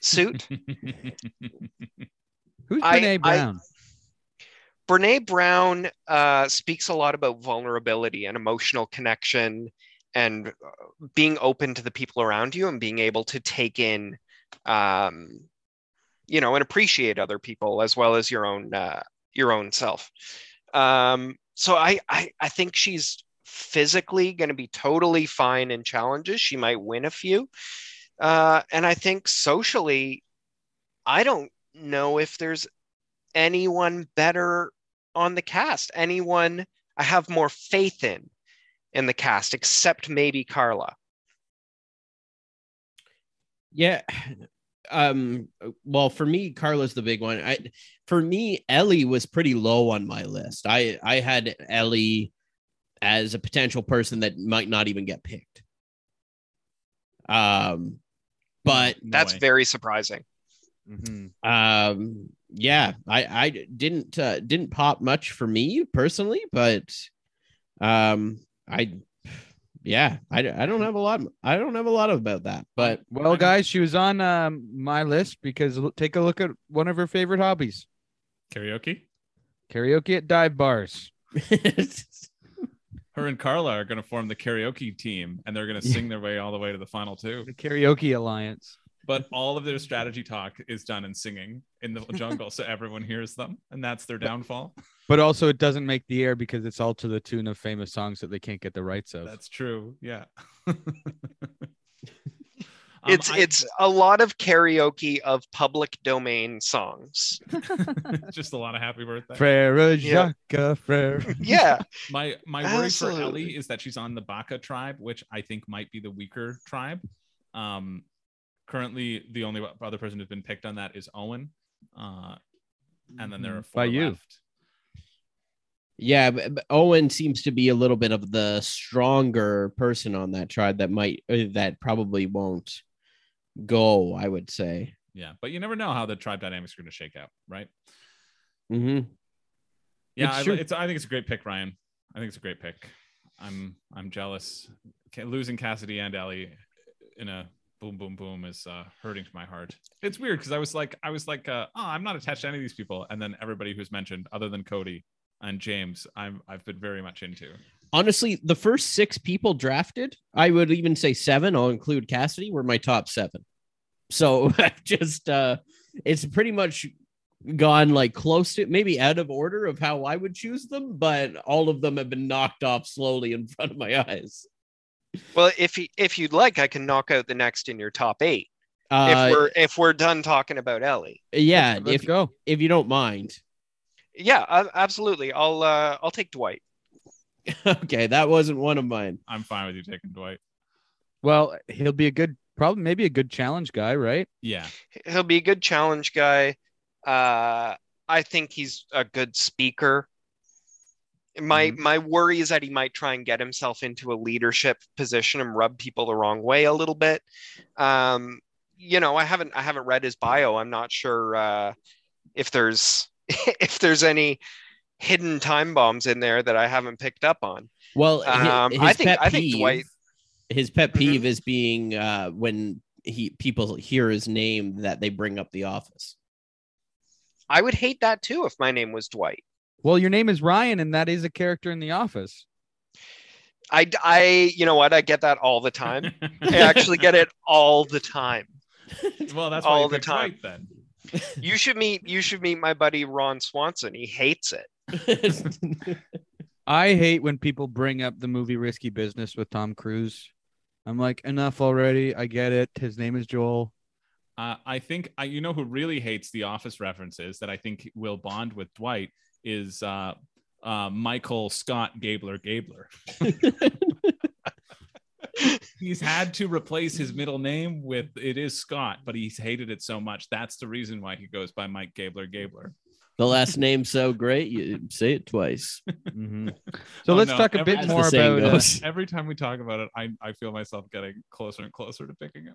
suit. Who's Brene I- Brown? Brene Brown uh, speaks a lot about vulnerability and emotional connection and uh, being open to the people around you and being able to take in, um, you know, and appreciate other people as well as your own uh, your own self. Um, so I, I I think she's physically going to be totally fine in challenges. She might win a few, uh, and I think socially, I don't know if there's anyone better on the cast. Anyone I have more faith in in the cast, except maybe Karla. Yeah. Um well for me Karla's the big one. I for me Ellie was pretty low on my list. I I had Ellie as a potential person that might not even get picked. Um but That's way. very surprising. Mhm. um yeah, I I didn't uh, didn't pop much for me personally, but um I yeah, I, I don't have a lot I don't have a lot about that, but Well, guys, she was on um, my list because l- take a look at one of her favorite hobbies: Karaoke. karaoke at dive bars. Her and Karla are going to form the karaoke team, and they're going to sing their way all the way to the final two. The karaoke alliance. But all of their strategy talk is done in singing in the jungle, so everyone hears them, and that's their downfall. But also, it doesn't make the air because it's all to the tune of famous songs that they can't get the rights of. That's true. Yeah. Um, it's I- it's a lot of karaoke of public domain songs. just a lot of happy birthday. Frere Yeah. Jacques Frere. Yeah, My my worry Absolutely. for Ellie is that she's on the Baka tribe, which I think might be the weaker tribe. Um, currently, the only other person who's been picked on that is Owen, uh, and then there are four By you. left. Yeah, Owen seems to be a little bit of the stronger person on that tribe that might uh, that probably won't go. I would say. Yeah, but you never know how the tribe dynamics are going to shake out, right? hmm Yeah, It's I, it's, I think it's a great pick, Ryan. I think it's a great pick. I'm I'm jealous. Losing Cassidy and Ellie in a boom boom boom is uh, hurting to my heart. It's weird because I was like I was like uh, oh I'm not attached to any of these people, and then everybody who's mentioned other than Cody and James, I'm I've been very much into. Honestly, the first six people drafted, I would even say seven. I'll include Cassidy. Were my top seven. So just uh, it's pretty much gone like close to maybe out of order of how I would choose them, but all of them have been knocked off slowly in front of my eyes. Well, if you, if you'd like, I can knock out the next in your top eight. Uh, if we're if we're done talking about Ellie, yeah, Let's if go. if you don't mind. yeah, a- absolutely. I'll uh, I'll take Dwight. okay, that wasn't one of mine. I'm fine with you taking Dwight. Well, he'll be a good, probably maybe a good challenge guy, right? Yeah, He'll be a good challenge guy. Uh, I think he's a good speaker. My my worry is that he might try and get himself into a leadership position and rub people the wrong way a little bit. Um, you know, I haven't I haven't read his bio. I'm not sure uh, if there's if there's any hidden time bombs in there that I haven't picked up on. Well, Um, his, I think I think Dwight. his pet Mhm. peeve is being uh, when he people hear his name that they bring up the office. I would hate that too if my name was Dwight. Well, your name is Ryan, and that is a character in The Office. I, I, you know what? I get that all the time. I actually get it all the time. well that's All you the time. Dwight then. You should meet, you should meet my buddy Ron Swanson. He hates it. I hate when people bring up the movie Risky Business with Tom Cruise. I'm like, enough already. I get it. His name is Joel. Uh, I think I, you know who really hates the Office references that I think will bond with Dwight is uh, uh, Michael Scott Gabler Gabler. he's had to replace his middle name with it is Scott, but he's hated it so much. That's the reason why he goes by Mike Gabler Gabler. the last name's so great, you say it twice. Mhm. So Oh, let's no, talk a every- bit more about uh. Every time we talk about it, I, I feel myself getting closer and closer to picking it.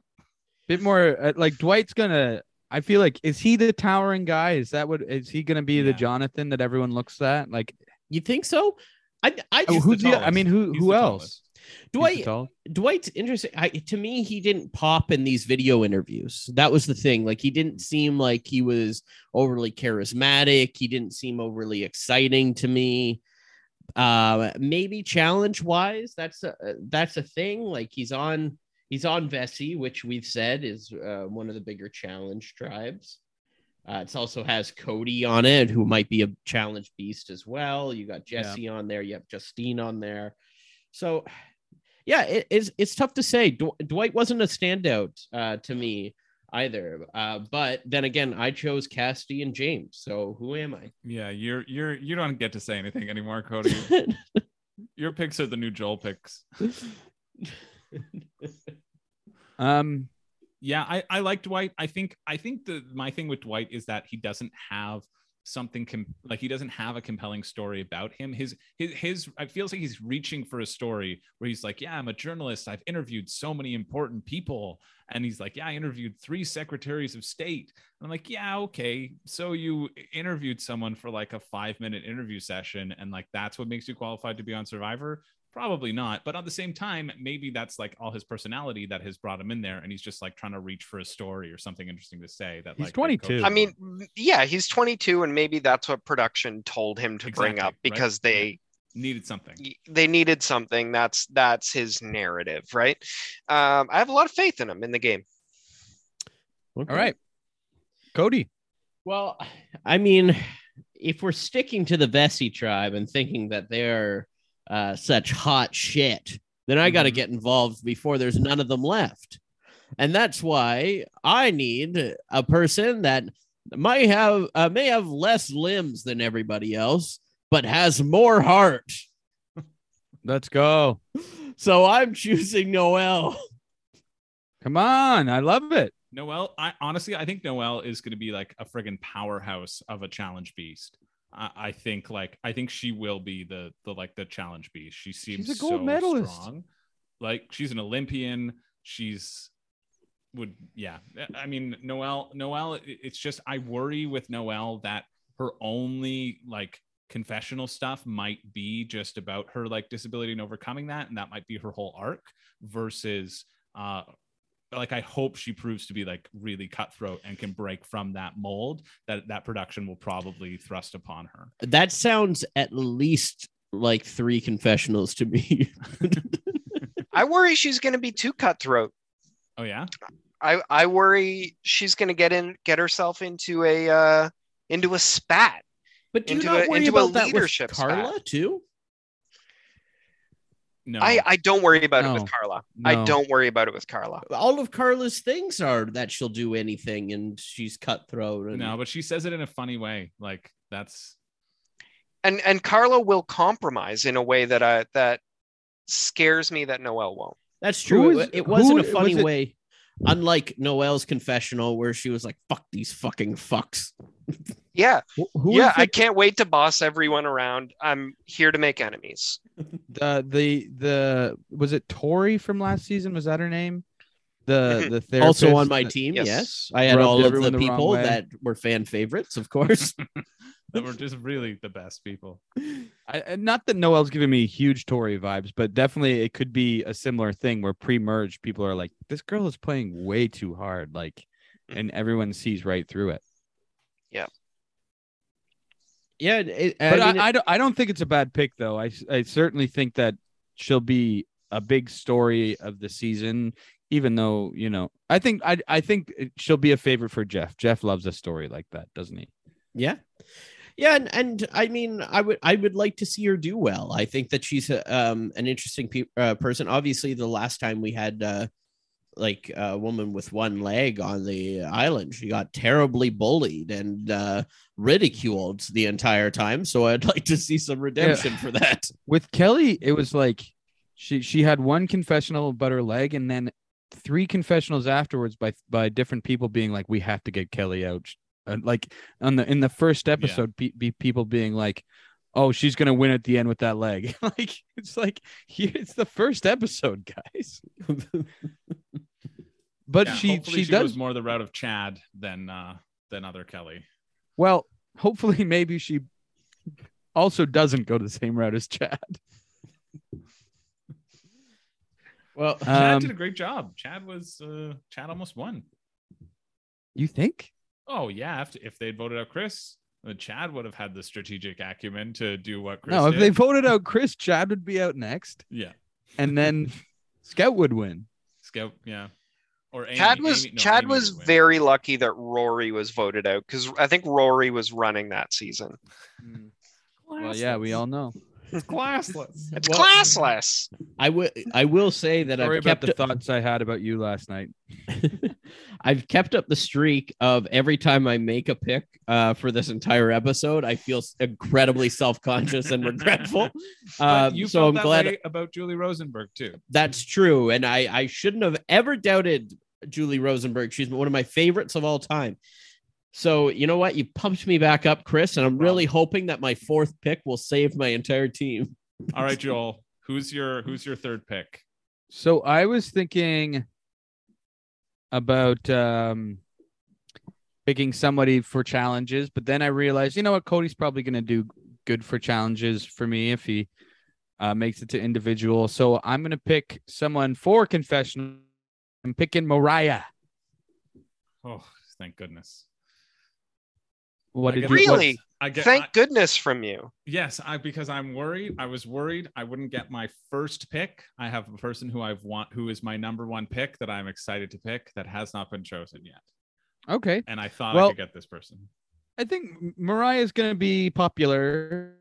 bit more uh, like Dwight's gonna I feel like is he the towering guy? Is that what is he going to be the Jonathan that everyone looks at? Like You think so? I I oh, just, who's the the, I mean who. He's who else? tallest. He's the Dwight Dwight's interesting. I, to me, he didn't pop in these video interviews. That was the thing. Like he didn't seem like he was overly charismatic. He didn't seem overly exciting to me. Uh, maybe challenge wise, that's a that's a thing. Like he's on he's on Vesi, which we've said is uh, one of the bigger challenge tribes. Uh, it also has Cody on it, who might be a challenge beast as well. You got Yeah. Jesse on there. You have Justine on there. So, yeah, it, it's it's tough to say. Dw- Dwight wasn't a standout uh, to me either. Uh, but then again, I chose Cassidy and James. So who am I? Yeah, you're you're you don't get to say anything anymore, Cody. Your picks are the new Joel picks. Um Yeah, I I like Dwight. I think I think the my thing with Dwight is that he doesn't have something com- like he doesn't have a compelling story about him. His his his it feels like he's reaching for a story where he's like, yeah, I'm a journalist. I've interviewed so many important people, and he's like, yeah, I interviewed three secretaries of state. And I'm like, yeah, okay. So you interviewed someone for like a five minute interview session, and like that's what makes you qualified to be on Survivor. Probably not, but at the same time, maybe that's like all his personality that has brought him in there, and he's just like trying to reach for a story or something interesting to say. That He's like, 22. I mean, yeah, he's 22, and maybe that's what production told him to bring Exactly, up right? because they needed something. they needed something. That's that's his narrative, right? Um, I have a lot of faith in him in the game. all right. Cody. Well, I mean, if we're sticking to the Vesi tribe and thinking that they're uh, such hot shit, then I got to Mhm. get involved before there's none of them left. And that's why I need a person that might have uh, may have less limbs than everybody else, but has more heart. Let's go. So I'm choosing Noelle. Come on. I love it. Noelle, I honestly, I think Noelle is going to be like a friggin' powerhouse of a challenge beast. I, I think like I think she will be the the like the challenge beast. She seems a gold so medalist. strong. Like she's an Olympian. She's would yeah. I mean Noelle. Noelle. It's just I worry with Noelle that her only like confessional stuff might be just about her like disability and overcoming that, and that might be her whole arc versus uh like I hope she proves to be like really cutthroat and can break from that mold that that production will probably thrust upon her. That sounds at least like three confessionals to me. I worry she's going to be too cutthroat. Oh yeah, I I worry she's going to get in get herself into a uh, into a spat. But do you Into not a- worry into a about that leadership with Karla spat. too? No, I I don't worry about it with Karla. I don't worry about it with Karla. All of Karla's things are that she'll do anything and she's cutthroat. And no, but she says it in a funny way. Like that's And and Karla will compromise in a way that I that scares me that Noelle won't. that's true. is- it, it wasn't a funny was it- way. Unlike Noelle's confessional, where she was like, "Fuck these fucking fucks." Yeah, Who yeah. is I can't wait to boss everyone around. I'm here to make enemies. the the the was it Tori from last season? Was that her name? The Mhm. the therapist also on my that- team, Yes. yes, I had Rubbed all of the the people that were fan favorites, of course. that were just really the best people. I, and not that Noelle's giving me huge Tori vibes, but definitely it could be a similar thing where pre-merge people are like, "This girl is playing way too hard," like, and everyone sees right through it. Yeah, it, But I, mean, I, don't, I don't think it's a bad pick though. I I certainly think that she'll be a big story of the season. Even though you know, I think I I think she'll be a favorite for Jeff. Jeff loves a story like that, doesn't he? Yeah. Yeah, and, and I mean, I would I would like to see her do well. I think that she's a, um an interesting pe- uh, person. Obviously, the last time we had uh, like a woman with one leg on the island, she got terribly bullied and uh, ridiculed the entire time. So I'd like to see some redemption for that. with Kelly, it was like she she had one confessional about her leg, and then three confessionals afterwards by by different people being like, "We have to get Kelly out." And like on the in the first episode, pe- be people being like, "Oh, she's gonna win at the end with that leg." like it's like it's the first episode, guys. But Yeah, she hopefully she, does goes more the route of Chad than uh than other Kelly. well. Hopefully, maybe she also doesn't go the same route as Chad. Well, Chad Um, did a great job. Chad was uh Chad almost won. You think? Oh yeah, if if they'd voted out Chris, uh, Chad would have had the strategic acumen to do what Chris no, if did. they voted out Chris, Chad would be out next, yeah, and then Scout would win. Scout, yeah. Or Amy, Chad was Amy- no, Chad Amy was very lucky that Rory was voted out because I think Rory was running that season. Well, yeah, we all know. It's classless. It's Well- classless. I will. I will say that Sorry I've about kept the thoughts I had about you last night. I've kept up the streak of every time I make a pick uh, for this entire episode, I feel incredibly self conscious and regretful. Um, you so felt I'm that glad way about Julie Rosenberg too. that's true, and I I shouldn't have ever doubted Julie Rosenberg. She's one of my favorites of all time. So you know what? You pumped me back up, Chris, and I'm really hoping that my fourth pick will save my entire team. All right, Joel, who's your who's your third pick? So I was thinking about um picking somebody for challenges, but then I realized, you know what, Cody's probably going to do good for challenges for me if he uh, makes it to individual. So I'm going to pick someone for confessional. I'm picking Mariah. Oh, thank goodness. What I did get you the- what- Really? I get Thank I- goodness from you. yes, I because I'm worried. I was worried I wouldn't get my first pick. I have a person who I've want who is my number one pick that I'm excited to pick that has not been chosen yet, Okay. and I thought Well- I could get this person. I think Mariah is going to be popular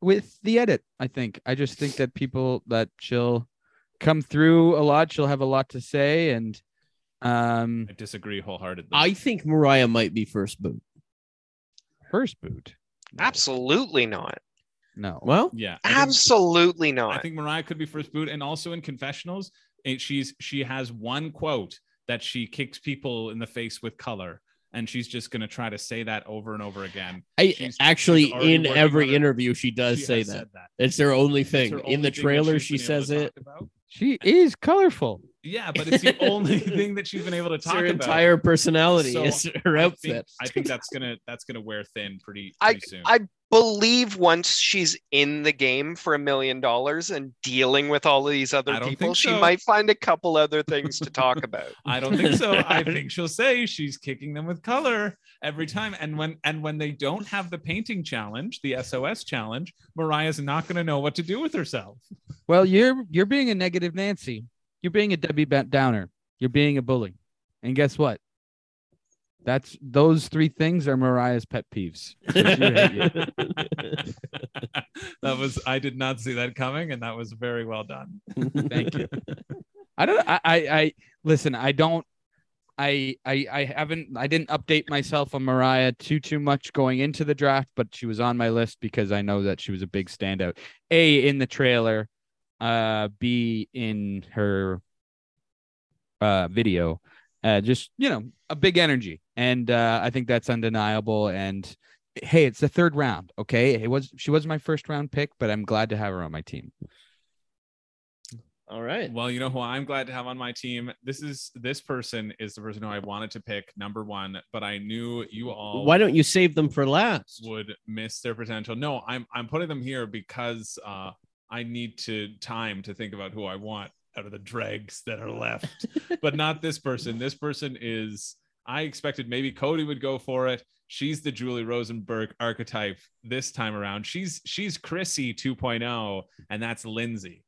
with the edit. I think. I just think that people that she'll come through a lot. She'll have a lot to say, and um, I disagree wholeheartedly. I think Mariah might be first boot. first boot. Absolutely not. No. Well, yeah, I think- Absolutely I think Mariah could be first boot, and also in confessionals, it, she's she has one quote that she kicks people in the face with color, and she's just gonna try to say that over and over again. I She's- actually she's in every interview she does She say that. said that. It's their only thing. her in only the trailer, she says to it. Talk about. She is colorful. Yeah, but it's the only thing that she's been able to It's talk her about. entire personality So, is her I think, outfit. I think that's gonna that's gonna wear thin pretty, I soon. I believe once she's in the game for a million dollars and dealing with all of these other people, think she might find a couple other things to talk about. I don't think so. I think she'll say she's kicking them with color every time. And when and when they don't have the painting challenge, the SOS challenge, Mariah's not going to know what to do with herself. Well, you're you're being a negative Nancy. You're being a Debbie Ba- Downer. You're being a bully. And guess what? That's those three things are Mariah's pet peeves. So she would hate you. that was I did not see that coming, and that was very well done. Thank you. I don't. I, I. I listen. I don't. I. I. I haven't. I didn't update myself on Mariah too too much going into the draft, but she was on my list because I know that she was a big standout. A in the trailer, uh, B in her uh video. Uh, just you know, a big energy, and uh, I think that's undeniable. And hey, it's the third round. Okay, it was she was my first round pick, but I'm glad to have her on my team. All right. Well, you know who I'm glad to have on my team. This is this person is the person who I wanted to pick number one, but I knew you all Why don't you save them for last? would miss their potential. No, I'm I'm putting them here because uh, I need to time to think about who I want out of the dregs that are left, but not this person. This person is. I expected maybe Cody would go for it. She's the Julie Rosenberg archetype this time around. She's she's Chrissy 2.0, and that's Lindsay.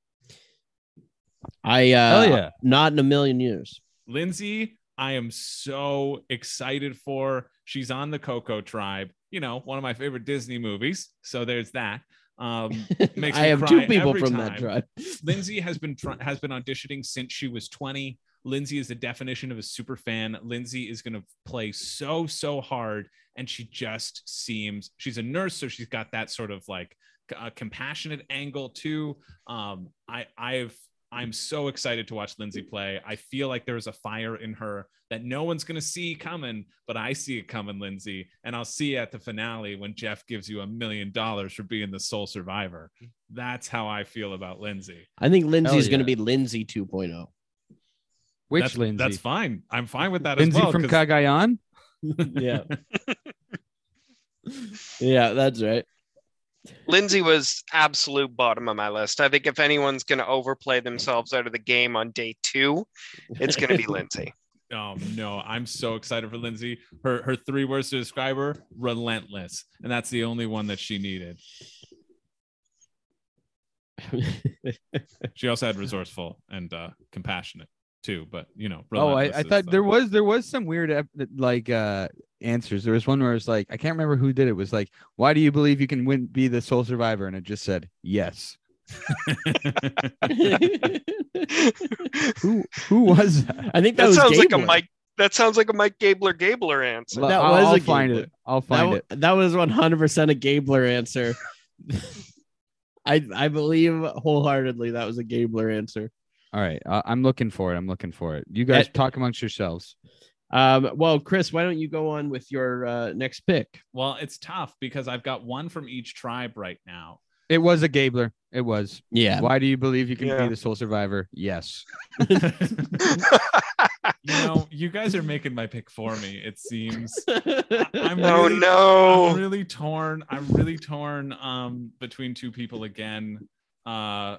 I uh Hell yeah. not in a million years. Lindsay, I am so excited for. She's on the Coco Tribe, you know, one of my favorite Disney movies. So there's that. Um, Makes I have two people from that time. tribe. Lindsay has been try- has been auditioning since she was 20. Lindsay is the definition of a super fan. Lindsay is going to play so so hard, and she just seems she's a nurse, so she's got that sort of like uh, compassionate angle too. Um, I I've I'm so excited to watch Lindsay play. I feel like there's a fire in her that no one's going to see coming, but I see it coming, Lindsay. And I'll see you at the finale when Jeff gives you a million dollars for being the sole survivor. That's how I feel about Lindsay. I think Lindsay's Hell going to be Lindsay oh. 2.0. Which that's, Lindsay? That's fine. I'm fine with that Lindsay as well. from 'cause- Cagayan. yeah. yeah, that's right. Lindsay was absolute bottom of my list. I think if anyone's going to overplay themselves out of the game on day two, it's going to be Lindsay. Oh no, I'm so excited for Lindsay. Her her three words to describe her: relentless, and that's the only one that she needed. She also had resourceful and uh, compassionate too, but you know. Oh, I, I thought the- there was there was some weird ep- like uh answers. There was one where it's like I can't remember who did it. it. Was like, why do you believe you can win be the sole survivor? And it just said yes. Who who was that? I think that, That was sounds like a Mike. That sounds like a Mike Gabler Gabler answer. That I'll, was I'll a find Gabler. it. I'll find wa- it. that was 100% a Gabler answer. I I believe wholeheartedly that was a Gabler answer. All right, uh, I'm looking for it. I'm looking for it. You guys Uh, talk amongst yourselves. Um, well, Chris, why don't you go on with your uh, next pick? well, it's tough because I've got one from each tribe right now. It was a Gabler. It was. Yeah. Why do you believe you can Yeah. be the sole survivor? Yes. you know, you guys are making my pick for me. It seems. I'm oh really- no! I'm really torn. I'm really torn um between two people again. Uh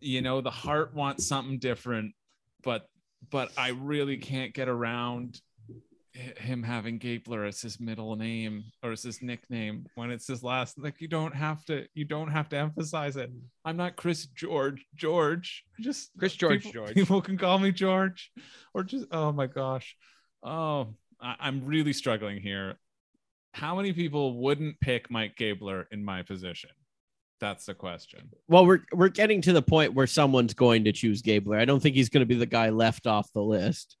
you know, the heart wants something different, but but I really can't get around him having Gabler as his middle name or as his nickname when it's his last like you don't have to you don't have to emphasize it. I'm not Chris George George. Just Chris George people, George. People can call me George or just oh my gosh. Oh, I, I'm really struggling here. How many people wouldn't pick Mike Gabler in my position? That's the question. Well, we're we're getting to the point where someone's going to choose Gabler. I don't think he's going to be the guy left off the list.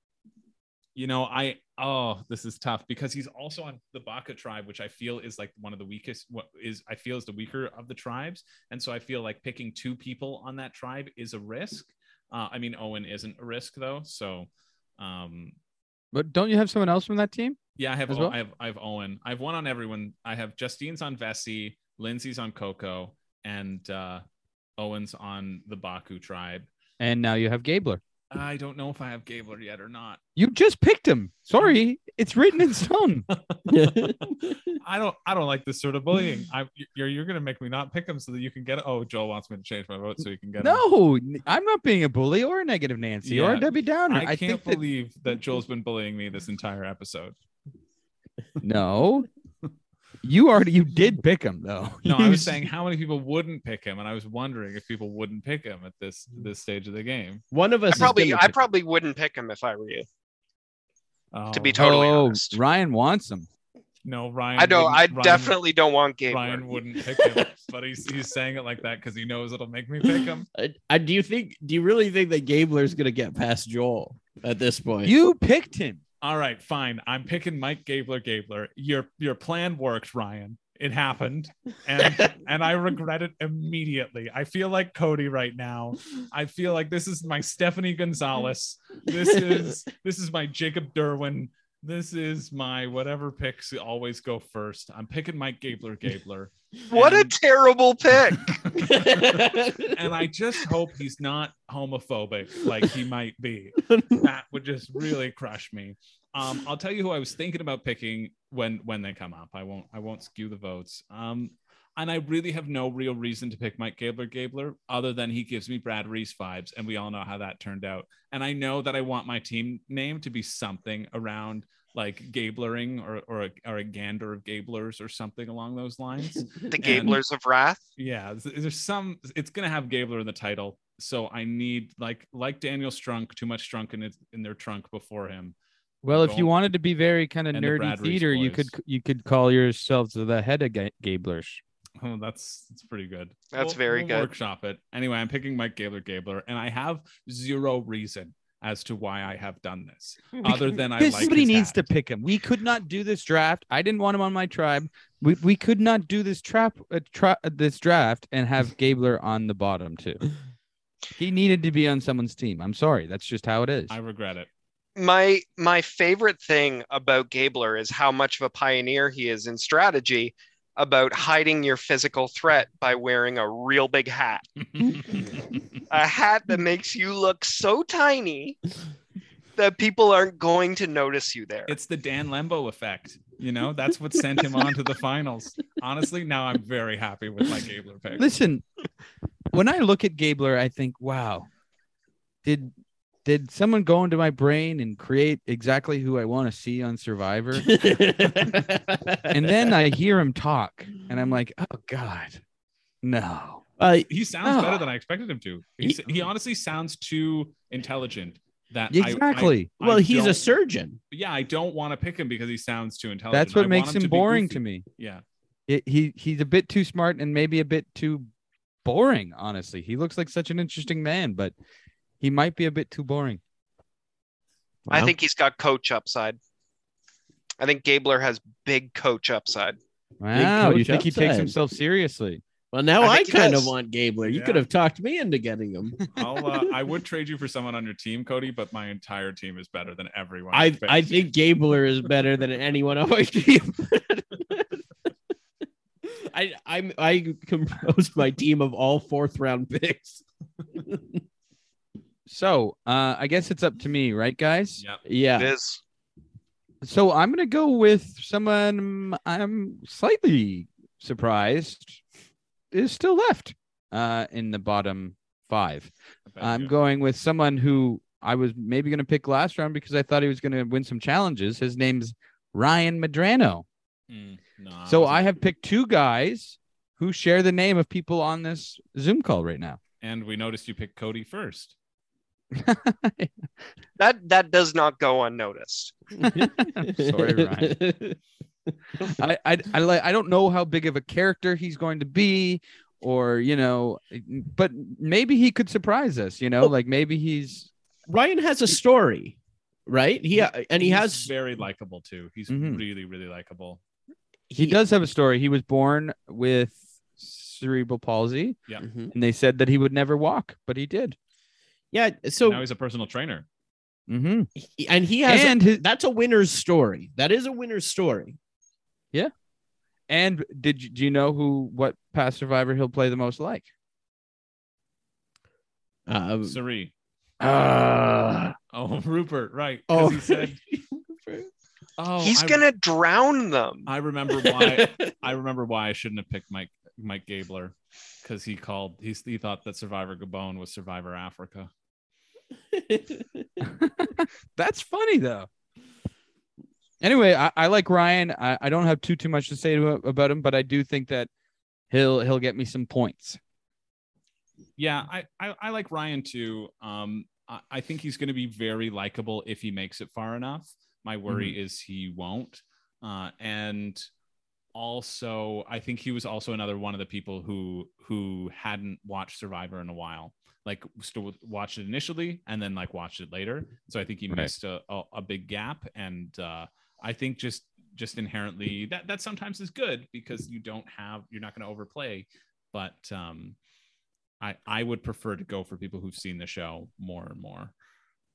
You know, I oh, this is tough because he's also on the Baka tribe, which I feel is like one of the weakest. What is I feel is the weaker of the tribes, and so I feel like picking two people on that tribe is a risk. Uh, I mean, Owen isn't a risk though, so um, But don't you have someone else from that team? Yeah, I have, as well? I have I have Owen. I have one on everyone. I have Justine's on Vesi, Lindsay's on Coco, and uh, Owen's on the Baka tribe. And now you have Gabler. I don't know if I have Gabler yet or not. You just picked him. Sorry, it's written in stone. I don't I don't like this sort of bullying. I you're you're gonna make me not pick him so that you can get Oh, Joel wants me to change my vote so you can get him. No, I'm not being a bully or a negative Nancy or a Debbie Downer. I, I, can't think that believe that Joel's been bullying me this entire episode. no. You already you did pick him though. No, I was saying how many people wouldn't pick him, and I was wondering if people wouldn't pick him at this this stage of the game. One of us I probably, I pick- probably wouldn't pick him if I were you. To be Oh, totally oh, honest. Ryan wants him. No, Ryan. I don't. I Ryan- definitely don't want Gabler. Ryan wouldn't pick him, but he's he's saying it like that because he knows it'll make me pick him. I, I- do you think? Do you really think that Gabler's going to get past Joel at this point? You picked him. All right, fine. I'm picking Mike Gabler. Gabler, your your plan worked, Ryan. It happened, and and I regret it immediately. I feel like Cody right now. I feel like this is my Stephanie Gonzalez. This is this is my Jacob Derwin. This is my whatever picks always go first. I'm picking Mike Gabler. Gabler. What a terrible pick. and I just hope he's not homophobic like he might be. That would just really crush me. Um, I'll tell you who I was thinking about picking when when they come up. I won't I won't skew the votes. Um, and I really have no real reason to pick Mike Gabler Gabler other than he gives me Brad Reese vibes, and we all know how that turned out. And I know that I want my team name to be something around like Gablering or or a, or a gander of Gablers or something along those lines The Gablers of Wrath. yeah there's some it's gonna have gabler in the title so i need like like daniel strunk too much strunk in it in their trunk before him Well, if you wanted to be very kind of And the nerdy theater, you could you could call yourselves the head of Gablers. oh that's that's pretty good That's We'll- very we'll good. workshop it anyway i'm picking mike gabler gabler and i have zero reason as to why i have done this other than i like somebody his needs hat. to pick him. We could not do this draft. I didn't want him on my tribe. We we could not do this trap uh, tra- uh, this draft and have Gabler on the bottom too. He needed to be on someone's team. I'm sorry. That's just how it is. i regret it My my favorite thing about Gabler is how much of a pioneer he is in strategy about hiding your physical threat by wearing a real big hat. A hat that makes you look so tiny that people aren't going to notice you there. It's the Dan Lembo effect. You know, that's what sent him on to the finals. Honestly, now I'm very happy with my Gabler pick. Listen, when I look at Gabler, I think, wow, did did someone go into my brain and create exactly who I want to see on Survivor? and then I hear him talk, and I'm like, oh God, no. uh, he sounds Oh. better than I expected him to. He, he honestly sounds too intelligent. That I- I- Exactly. I well, he's a surgeon. Yeah, I don't want to pick him because he sounds too intelligent. That's what I makes want him boring to me. Yeah, It, he he's a bit too smart and maybe a bit too boring. Honestly, he looks like such an interesting man, but he might be a bit too boring. I think he's got coach upside. I think Gabler has big coach upside. Wow, you coach think he takes himself seriously? Well, now I I, kind of want Gabler. You Yeah. could have talked me into getting him. I'll. Uh, I would trade you for someone on your team, Cody, but my entire team is better than everyone. I I think Gabler is better than anyone on my team. I I I composed my team of all fourth round picks. So uh, I guess it's up to me, right, guys? Yep. Yeah. It is. So I'm gonna go with someone I'm slightly surprised is still left uh, in the bottom five. I bet I'm you. going with someone who I was maybe going to pick last round because I thought he was going to win some challenges. His name's Ryan Medrano. Mm, no, So wasn't- I have picked two guys who share the name of people on this Zoom call right now. and we noticed you picked Cody first. That that does not go unnoticed. Sorry, Ryan. I I I, like, I don't know how big of a character he's going to be, or you know, but maybe he could surprise us. You know, Well- like maybe he's Ryan has a story, right? He and he He's has very likable too. He's Mhm. really, really likable. he does have a story. He was born with cerebral palsy, Mhm. and they said that he would never walk, but he did. Yeah, so now he's a personal trainer. Mm-hmm. he- and he has And his that's a winner's story. That is a winner's story. Yeah. And did you, do you know who what past survivor he'll play the most like? Uh, Sari. Uh, Oh, Rupert, Right. oh, he said, oh, He's I, gonna drown them. I remember why. I remember why I shouldn't have picked Mike Mike Gabler because he called. He's, he thought that Survivor Gabon was Survivor Africa. That's funny though. Anyway, I, I like Ryan. I, I don't have too too much to say to, about him, but I do think that he'll he'll get me some points. Yeah, I, I, I like Ryan too. Um, I, I think he's going to be very likable if he makes it far enough. My worry is he won't. Uh, and also, I think he was also another one of the people who who hadn't watched Survivor in a while. Like still watched it initially and then like watched it later. So I think he Right. missed a, a, a big gap. And uh, I think just just inherently that that sometimes is good because you don't have you're not going to overplay. But um, I I would prefer to go for people who've seen the show more and more.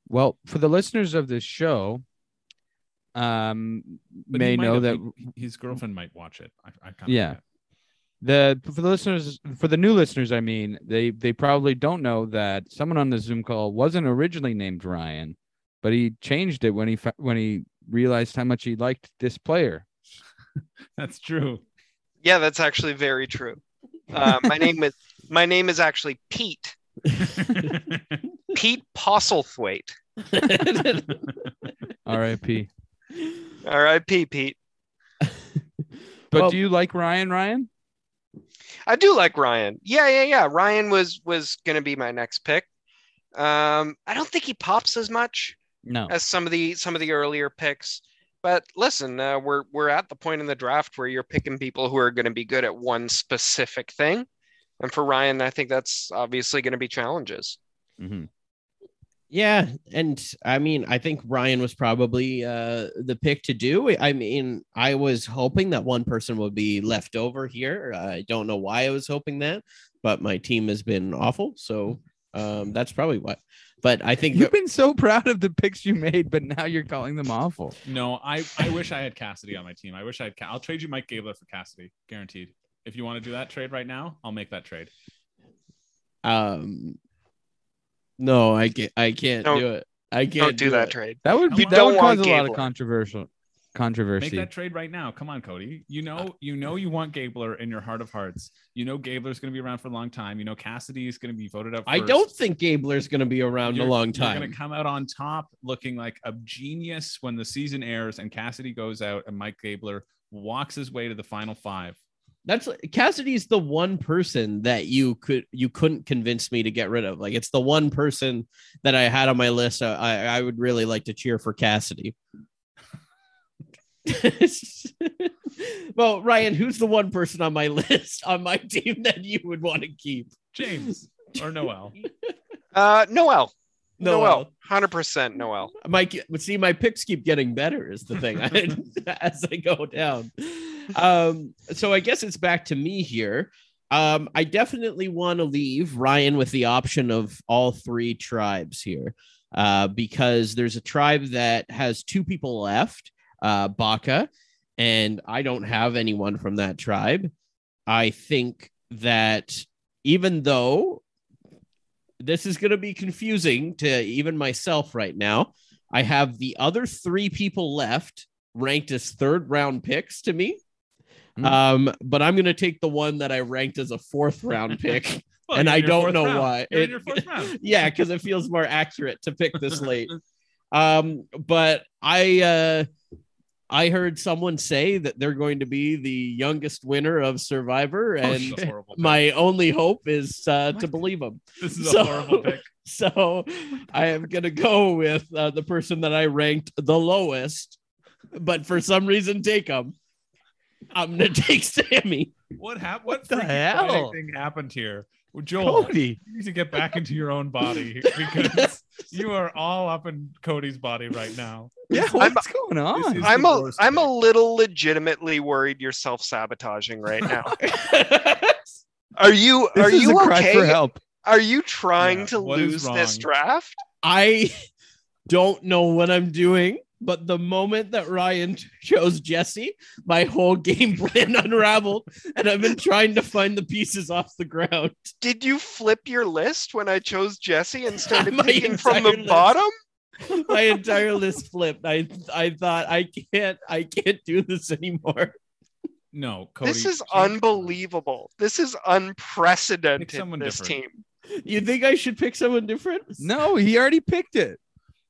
Well, for the listeners of this show, um, But may know have- that he- his girlfriend might watch it. I, I kind Yeah. The for the listeners for the new listeners, I mean, they they probably don't know that someone on the Zoom call wasn't originally named Ryan, but he changed it when he when he realized how much he liked this player. that's true. Yeah, that's actually very true. Uh, my name is my name is actually Pete. Pete Postlethwaite. R.I.P. R.I.P. Pete. But Well- do you like Ryan? Ryan? I do like Ryan. Yeah, yeah, yeah. Ryan was was gonna be my next pick. Um, I don't think he pops as much No. as some of the some of the earlier picks. But listen, uh, we're we're at the point in the draft where you're picking people who are going to be good at one specific thing, and for Ryan, I think that's obviously going to be challenges. hmm Yeah, and I mean, I think Ryan was probably uh, the pick to do. I mean, I was hoping that one person would be left over here. I don't know why I was hoping that, but my team has been awful, so um, that's probably what. But I think You've been so proud of the picks you made, but now you're calling them awful. No, I I wish I had Cassidy on my team. I wish I had. Ca- I'll trade you Mike Gabler for Cassidy, guaranteed. If you want to do that trade right now, I'll make that trade. um, no, I can't. I can't No. do it. I can't Don't do that it. trade. That would be that would cause want a lot of controversial controversy. Make that trade right now. Come on, Cody. You know, you know, you want Gabler in your heart of hearts. You know, Gabler's going to be around for a long time. You know, Cassidy is going to be voted up. I don't think Gabler's going to be around You're- a long time. You're time. going to come out on top, looking like a genius when the season airs, and Cassidy goes out, and Mike Gabler walks his way to the final five. That's Cassidy's the one person that you could you couldn't convince me to get rid of. Like it's the one person that I had on my list. uh, I I would really like to cheer for Cassidy. well, Ryan, who's the one person on my list on my team that you would want to keep? James or Noelle. Uh, Noelle. Noelle. Noelle. Hundred percent Noelle. my see my picks keep getting better is the thing as I go down. Um, so I guess it's back to me here. Um, I definitely want to leave Ryan with the option of all three tribes here, uh, because there's a tribe that has two people left, uh, Baka, and I don't have anyone from that tribe. I think that even though this is going to be confusing to even myself right now. I have the other three people left ranked as third round picks to me. Hmm. Um, but I'm going to take the one that I ranked as a fourth round pick. Well, And I don't know round. why. It- your fourth round. yeah, because it feels more accurate to pick this late. Um, but I uh I heard someone say that they're going to be the youngest winner of Survivor, Oh, and this is a pick. my only hope is uh, to believe them. this is a so- horrible pick. So I am gonna go with uh, the person that I ranked the lowest, but for some reason take him. I'm gonna take Sami. What happened? What the hell? thing happened here? Well, Joel, Cody. you need to get back into your own body because you are all up in Cody's body right now. Yeah, I'm- what's going on? I'm the a worst I'm a little legitimately worried you're self sabotaging right now. Are you This are is you a cry for okay? help. Are you trying Yeah, to lose this draft? I don't know what I'm doing, but the moment that Ryan chose Jesse, my whole game plan unraveled, and I've been trying to find the pieces off the ground. Did you flip your list when I chose Jesse and started picking from the list. bottom? My entire list flipped. I I thought I can't I can't do this anymore. No, Cody. this is unbelievable. This is unprecedented. someone This different. team. You think I should pick someone different? No, he already picked it.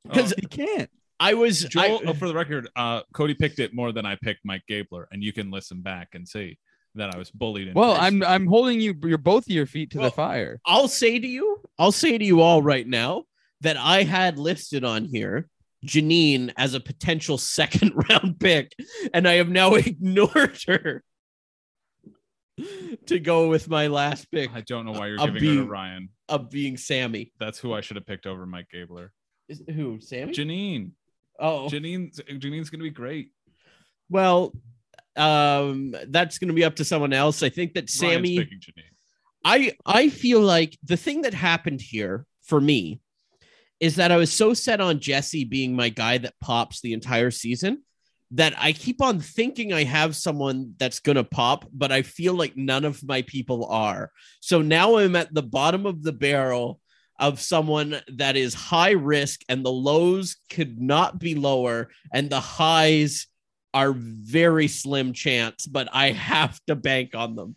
Because oh, He can't. I was Joel, I- oh, for the record, uh, Cody picked it more than I picked Mike Gabler, and you can listen back and see that I was bullied. into Well, it. I'm I'm holding you you're both of your feet to Well, the fire. I'll say to you, I'll say to you all right now that I had listed on here Jeanine as a potential second round pick, and I have now ignored her to go with my last pick I don't know why you're I'll giving her to Ryan. of being Sami. That's who I should have picked over Mike Gabler. Is, who, Sami? Jeanine. Oh, Jeanine's Jeanine's gonna be great. well, um, that's going to be up to someone else. I think that Sami. I I feel like the thing that happened here for me is that I was so set on Jesse being my guy that pops the entire season that I keep on thinking I have someone that's going to pop, but I feel like none of my people are. So now I'm at the bottom of the barrel of someone that is high risk and the lows could not be lower and the highs are very slim chance, but I have to bank on them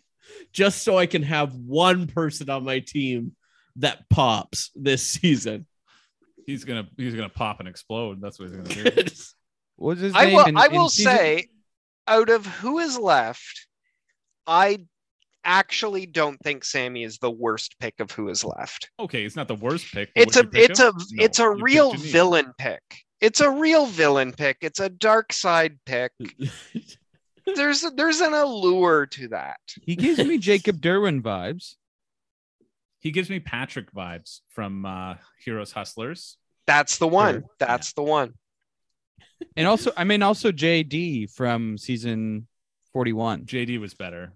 just so I can have one person on my team that pops this season. He's gonna he's gonna pop and explode. That's what he's gonna do. What's his I name? will in- I in will season- say, out of who is left, I actually don't think Sami is the worst pick of who is left. okay, it's not the worst pick. It's a would you pick it's him? a No, it's a real villain pick. It's a real villain pick. It's a dark side pick. There's there's an allure to that. He gives me Jacob Derwin vibes. He gives me Patrick vibes from uh, Heroes Hustlers. That's the one. Sure. That's the one. And also, I mean, also JD from season 41. JD was better.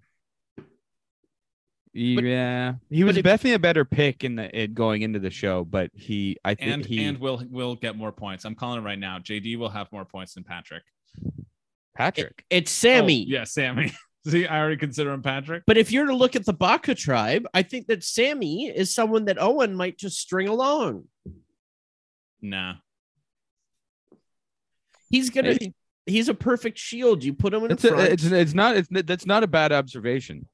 Yeah, he was if- definitely a better pick in the it going into the show, but he, I think and he, and will will get more points. I'm calling it right now. JD will have more points than Patrick. Patrick. it's Sami. Oh, yeah, Sami. See, I already consider him Patrick. But if you're to look at the Baka tribe, I think that Sami is someone that Owen might just string along. Nah, He's gonna. Maybe. He's a perfect shield. You put him in It's front. a, it's it's not it's that's not a bad observation.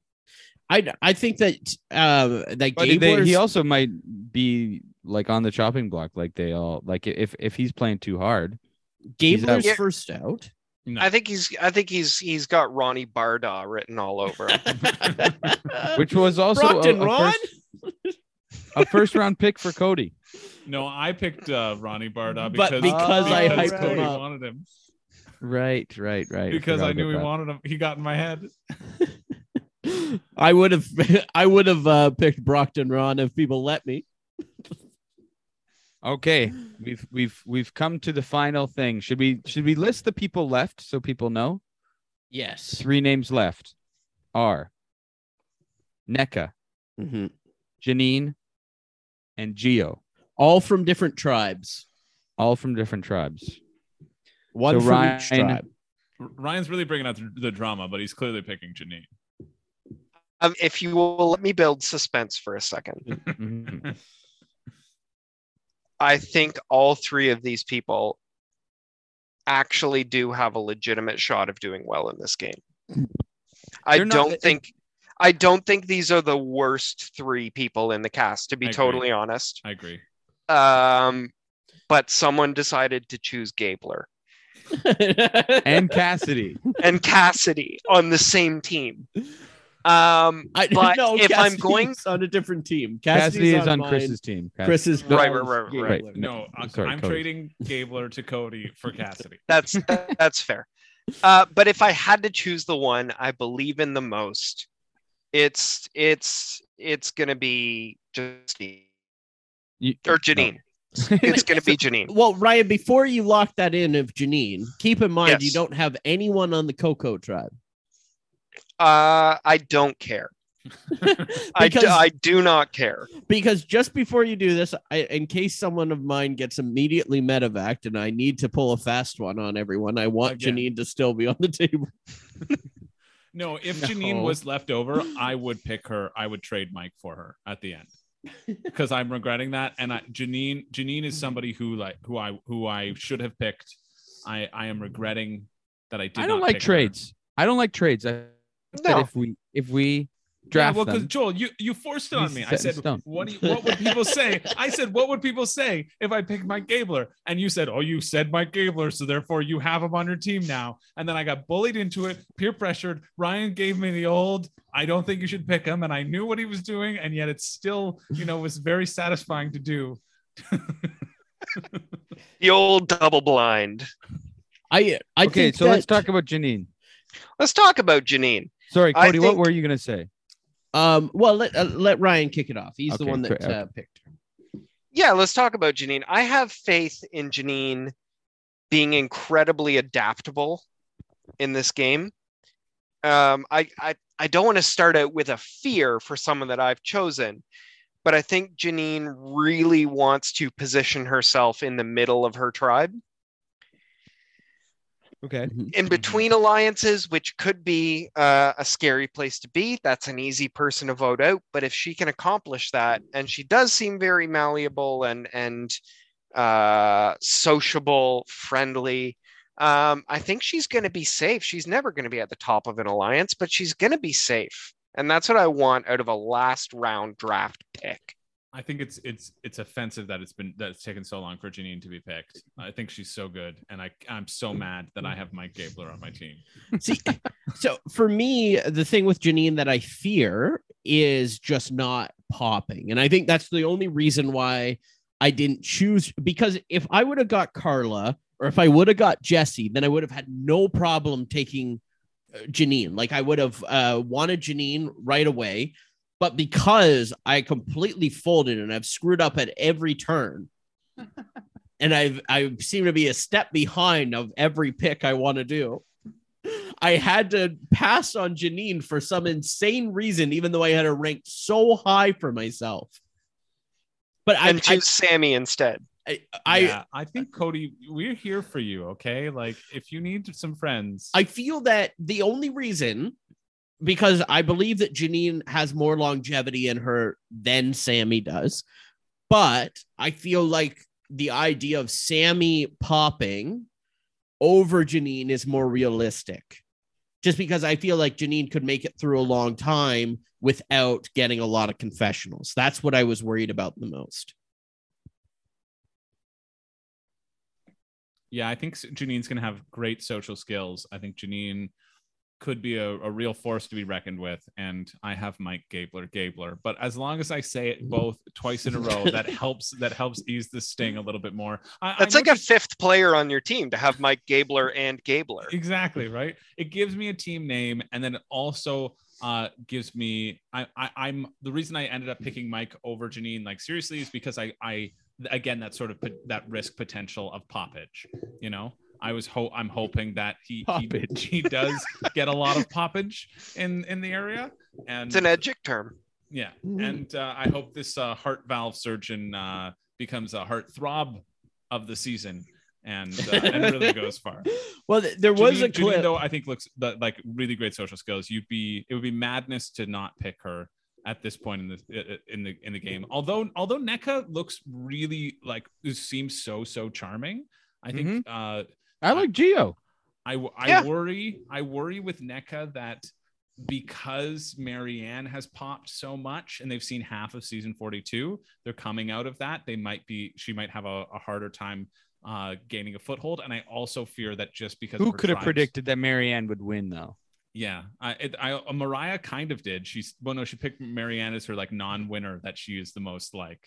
I I think that um that But they, he also might be like on the chopping block, like they all like if if he's playing too hard. Gabler's out. first out. No. I think he's I think he's he's got Ronnie Bardah written all over him. which was also a, a Ron. first, a first round pick for Cody. no, I picked uh, Ronnie Bardah But because, because I because hyped him up. wanted him. Right, right, right. Because forgot I knew he that. wanted him. He got in my head. I would have I would have uh, picked Brockton Ron if people let me. Okay, we've we've we've come to the final thing. Should we should we list the people left so people know? Yes. Three names left are Nneka, Mhm. Jeanine, and Geo, All from different tribes. all from different tribes. One So from each Ryan- tribe. Ryan's really bringing out the, the drama, but he's clearly picking Jeanine. Um, if you will let me build suspense for a second. I think all three of these people actually do have a legitimate shot of doing well in this game. I They're not- don't it- think I don't think these are the worst three people in the cast, to be I agree. totally honest. I agree. Um, but someone decided to choose Gabler and Cassidy. and Cassidy on the same team. Um, I but no, if I'm going, on a different team. Cassidy Cassidy's is on mine. Chris's team. Cass- Chris's Right, Don's right, right, Gabler. right. No, I- sorry, I'm trading Gabler to Cody for Cassidy. that's that's fair. Uh, but if I had to choose the one I believe in the most, it's it's it's gonna be Justine You- or Jeanine. It's gonna be Jeanine. Well, Ryan, before you lock that in of Jeanine, keep in mind you don't have anyone on the Coco tribe. Uh, I don't care. I, do, I do not care. because just before you do this, I, in case someone of mine gets immediately medevaced and I need to pull a fast one on everyone, I want Again. Jeanine to still be on the table. No, if No. Jeanine was left over, I would pick her. I would trade Mike for her at the end because I'm regretting that. And I, Jeanine, Jeanine is somebody who like who I who I should have picked. I I am regretting that I did. I don't not like pick her. trades. I don't like trades. I said No. if we if we Yeah, draft well, because Joel, you you forced it on me. I said, stone. "What do you, what would people say?" I said, "What would people say if I picked Mike Gabler?" And you said, "Oh, you said Mike Gabler, so therefore you have him on your team now." And then I got bullied into it, peer pressured. Ryan gave me the old, "I don't think you should pick him," and I knew what he was doing, and yet it still, you know, was very satisfying to do. The old double blind. I I okay. think So let's talk about Jeanine. Let's talk about Jeanine. Sorry, I Cody. What were you gonna say? Um, well, let uh, let Ryan kick it off. He's the one that quick, okay. uh, picked. her. Yeah, let's talk about Jeanine. I have faith in Jeanine being incredibly adaptable in this game. Um, I, I I don't want to start out with a fear for someone that I've chosen, but I think Jeanine really wants to position herself in the middle of her tribe. Okay. in between alliances, which could be uh, a scary place to be. That's an easy person to vote out. But if she can accomplish that, and she does seem very malleable and and uh, sociable, friendly, um, I think she's going to be safe. She's never going to be at the top of an alliance, but she's going to be safe, and that's what I want out of a last round draft pick. I think it's it's it's offensive that it's been that it's taken so long for Jeanine to be picked. I think she's so good, and I I'm so mad that I have Mike Gabler on my team. See, so for me, the thing with Jeanine that I fear is just not popping. And I think that's the only reason why I didn't choose because if I would have got Karla or if I would have got Jesse, then I would have had no problem taking uh, Jeanine. Like I would have uh, wanted Jeanine right away. But because I completely folded and I've screwed up at every turn, and I've I seem to be a step behind of every pick I want to do. I had to pass on Jeanine for some insane reason, even though I had her ranked so high for myself. But I, and choose Sami instead. I, I, yeah, I think Cody, we're here for you. Okay, like if you need some friends, I feel that the only reason, because I believe that Jeanine has more longevity in her than Sami does, but I feel like the idea of Sami popping over Jeanine is more realistic. Just because I feel like Jeanine could make it through a long time without getting a lot of confessionals. That's what I was worried about the most. Yeah, I think Jeanine's going to have great social skills. I think Jeanine could be a, a, real force to be reckoned with. And I have Mike Gabler, Gabler. But as long as I say it both twice in a row, that helps. That helps ease the sting a little bit more. I, That's I like a fifth player on your team to have Mike Gabler and Gabler. Exactly right. It gives me a team name, and then it also uh, gives me. I, I I'm the reason I ended up picking Mike over Jeanine. Like seriously, is because I I again that sort of that risk potential of poppage. You know. I was ho- I'm hoping that he he, he, does get a lot of poppage in in the area, and it's an edgic term. Yeah, mm-hmm. and uh, I hope this uh, heart valve surgeon uh, becomes a heart throb of the season and uh, and really goes far. Well, there was Jeanine, a clip Jeanine, though I think looks like really great social skills. You'd be it would be madness to not pick her at this point in the in the in the game. Although although Nneka looks really like seems so so charming. I think mm-hmm. uh I like Geo. I, I yeah. worry I worry with Nneka that because Maryanne has popped so much and they've seen half of season 42, they're coming out of that. They might be she might have a, a harder time uh, gaining a foothold. And I also fear that just because who could have predicted that Maryanne would win though? Yeah, I, it, I uh, Mariah kind of did. She's well, no, she picked Maryanne as her like non-winner that she is the most like.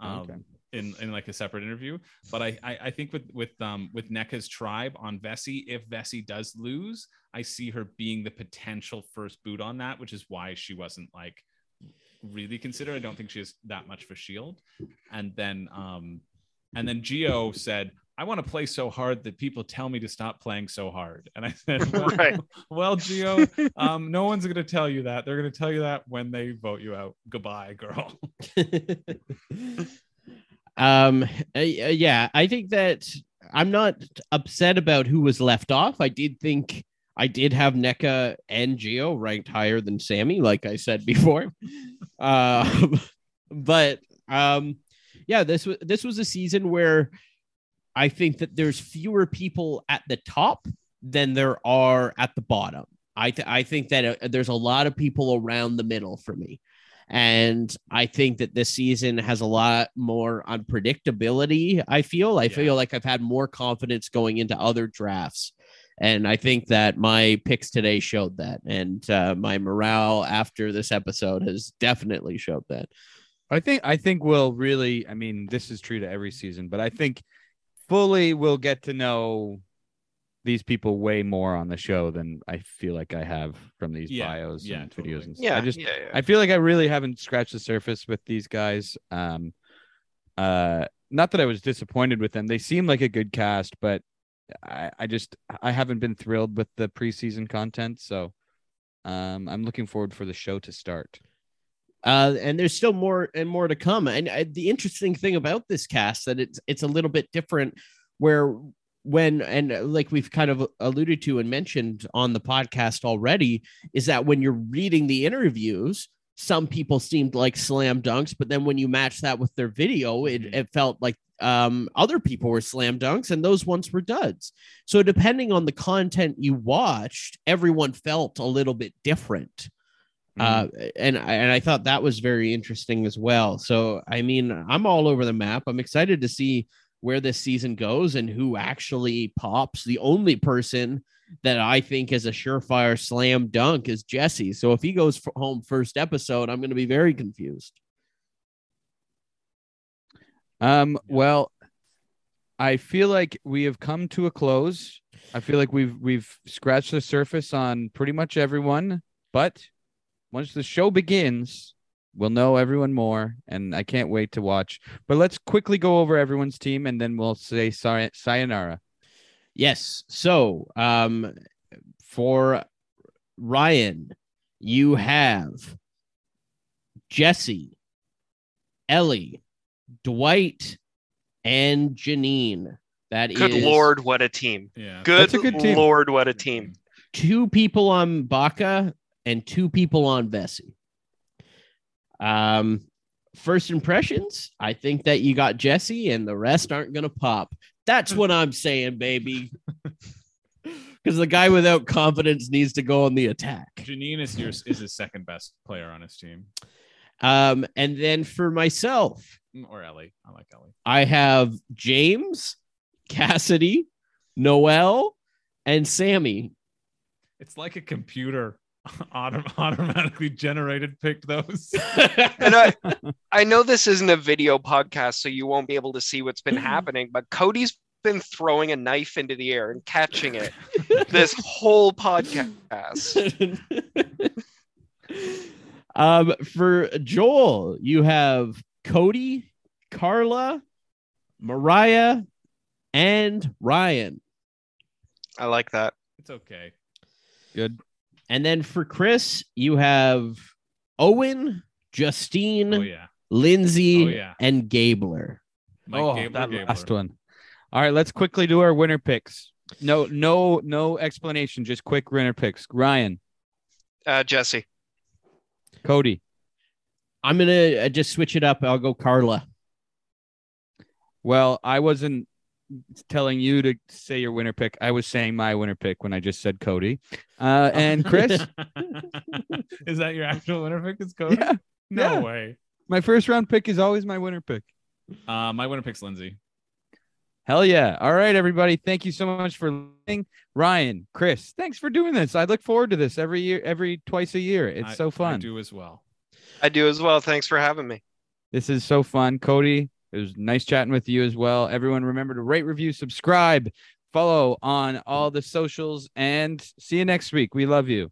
Um, okay in, in like a separate interview. But I, I, I think with with um with Nneka's tribe on Vesi, if Vesi does lose, I see her being the potential first boot on that, which is why she wasn't like really considered. I don't think she has that much for shield. And then um and then Geo said, I want to play so hard that people tell me to stop playing so hard. And I said, Well, right. well Geo, um, no one's gonna tell you that. They're gonna tell you that when they vote you out. Goodbye, girl. Um, uh, yeah, I think that I'm not upset about who was left off. I did think I did have Nneka and Geo ranked higher than Sami, like I said before. uh, but um, yeah, this was this was a season where I think that there's fewer people at the top than there are at the bottom. I th- I think that uh, there's a lot of people around the middle for me. And I think that this season has a lot more unpredictability. I feel, I yeah. feel like I've had more confidence going into other drafts. And I think that my picks today showed that. And uh, my morale after this episode has definitely showed that. I think, I think we'll really, I mean, this is true to every season, but I think fully we'll get to know these people way more on the show than I feel like I have from these yeah, bios yeah, and totally. videos and stuff. Yeah, I just yeah, yeah. I feel like I really haven't scratched the surface with these guys. Um uh not that I was disappointed with them. They seem like a good cast, but I, I just I haven't been thrilled with the preseason content. So um I'm looking forward for the show to start. Uh, and there's still more and more to come. And uh, the interesting thing about this cast that it's it's a little bit different where when and uh, like we've kind of alluded to and mentioned on the podcast already is that when you're reading the interviews some people seemed like slam dunks but then when you match that with their video it, mm-hmm. it felt like um, other people were slam dunks and those ones were duds so depending on the content you watched everyone felt a little bit different uh, mm-hmm. and and I thought that was very interesting as well. So I mean, I'm all over the map. I'm excited to see where this season goes and who actually pops. The only person that I think is a surefire slam dunk is Jesse. So if he goes home first episode, I'm going to be very confused. Um, well, I feel like we have come to a close. I feel like we've we've scratched the surface on pretty much everyone, but once the show begins, we'll know everyone more, and I can't wait to watch. But let's quickly go over everyone's team, and then we'll say say- sayonara. Yes. So, um, for Ryan, you have Jesse, Ellie, Dwight, and Jeanine. That good is lord, what a team! Yeah, good, good team. lord, what a team! Two people on Baka and two people on Vesi. Um, first impressions, I think that you got Jesse and the rest aren't going to pop. That's what I'm saying, baby. Because the guy without confidence needs to go on the attack. Jeanine is your is his second best player on his team, Um, and then for myself, Mm, or Ellie. I like Ellie. I have James, Cassidy, Noelle, and Sami. It's like a computer autom- automatically generated picked those. And I, I know this isn't a video podcast, so you won't be able to see what's been happening, but Cody's been throwing a knife into the air and catching it this whole podcast. um, for Joel, you have Cody, Karla, Mariah, and Ryan. I like that. it's okay. Good. And then for Chris, you have Owen, Justine, Oh yeah. Lindsay, Oh, yeah. and Gabler. Mike oh, Gabler, that Gabler. last one. All right, let's quickly do our winner picks. No, no, no explanation. Just quick winner picks. Ryan, Uh, Jesse. Cody. I'm gonna uh, just switch it up. I'll go Karla. Well, I wasn't telling you to say your winner pick. I was saying my winner pick when I just said Cody. Uh, and Chris, is that your actual winner pick? Is Cody? yeah, No yeah. way. my first round pick is always my winner pick. Uh, my winner pick's Lindsay. Hell yeah. All right, everybody. Thank you so much for listening. Ryan, Chris, thanks for doing this. I look forward to this every year, every twice a year. It's I- so fun. I do as well. I do as well. Thanks for having me. This is so fun. Cody, it was nice chatting with you as well. Everyone, remember to rate, review, subscribe, follow on all the socials, and see you next week. We love you.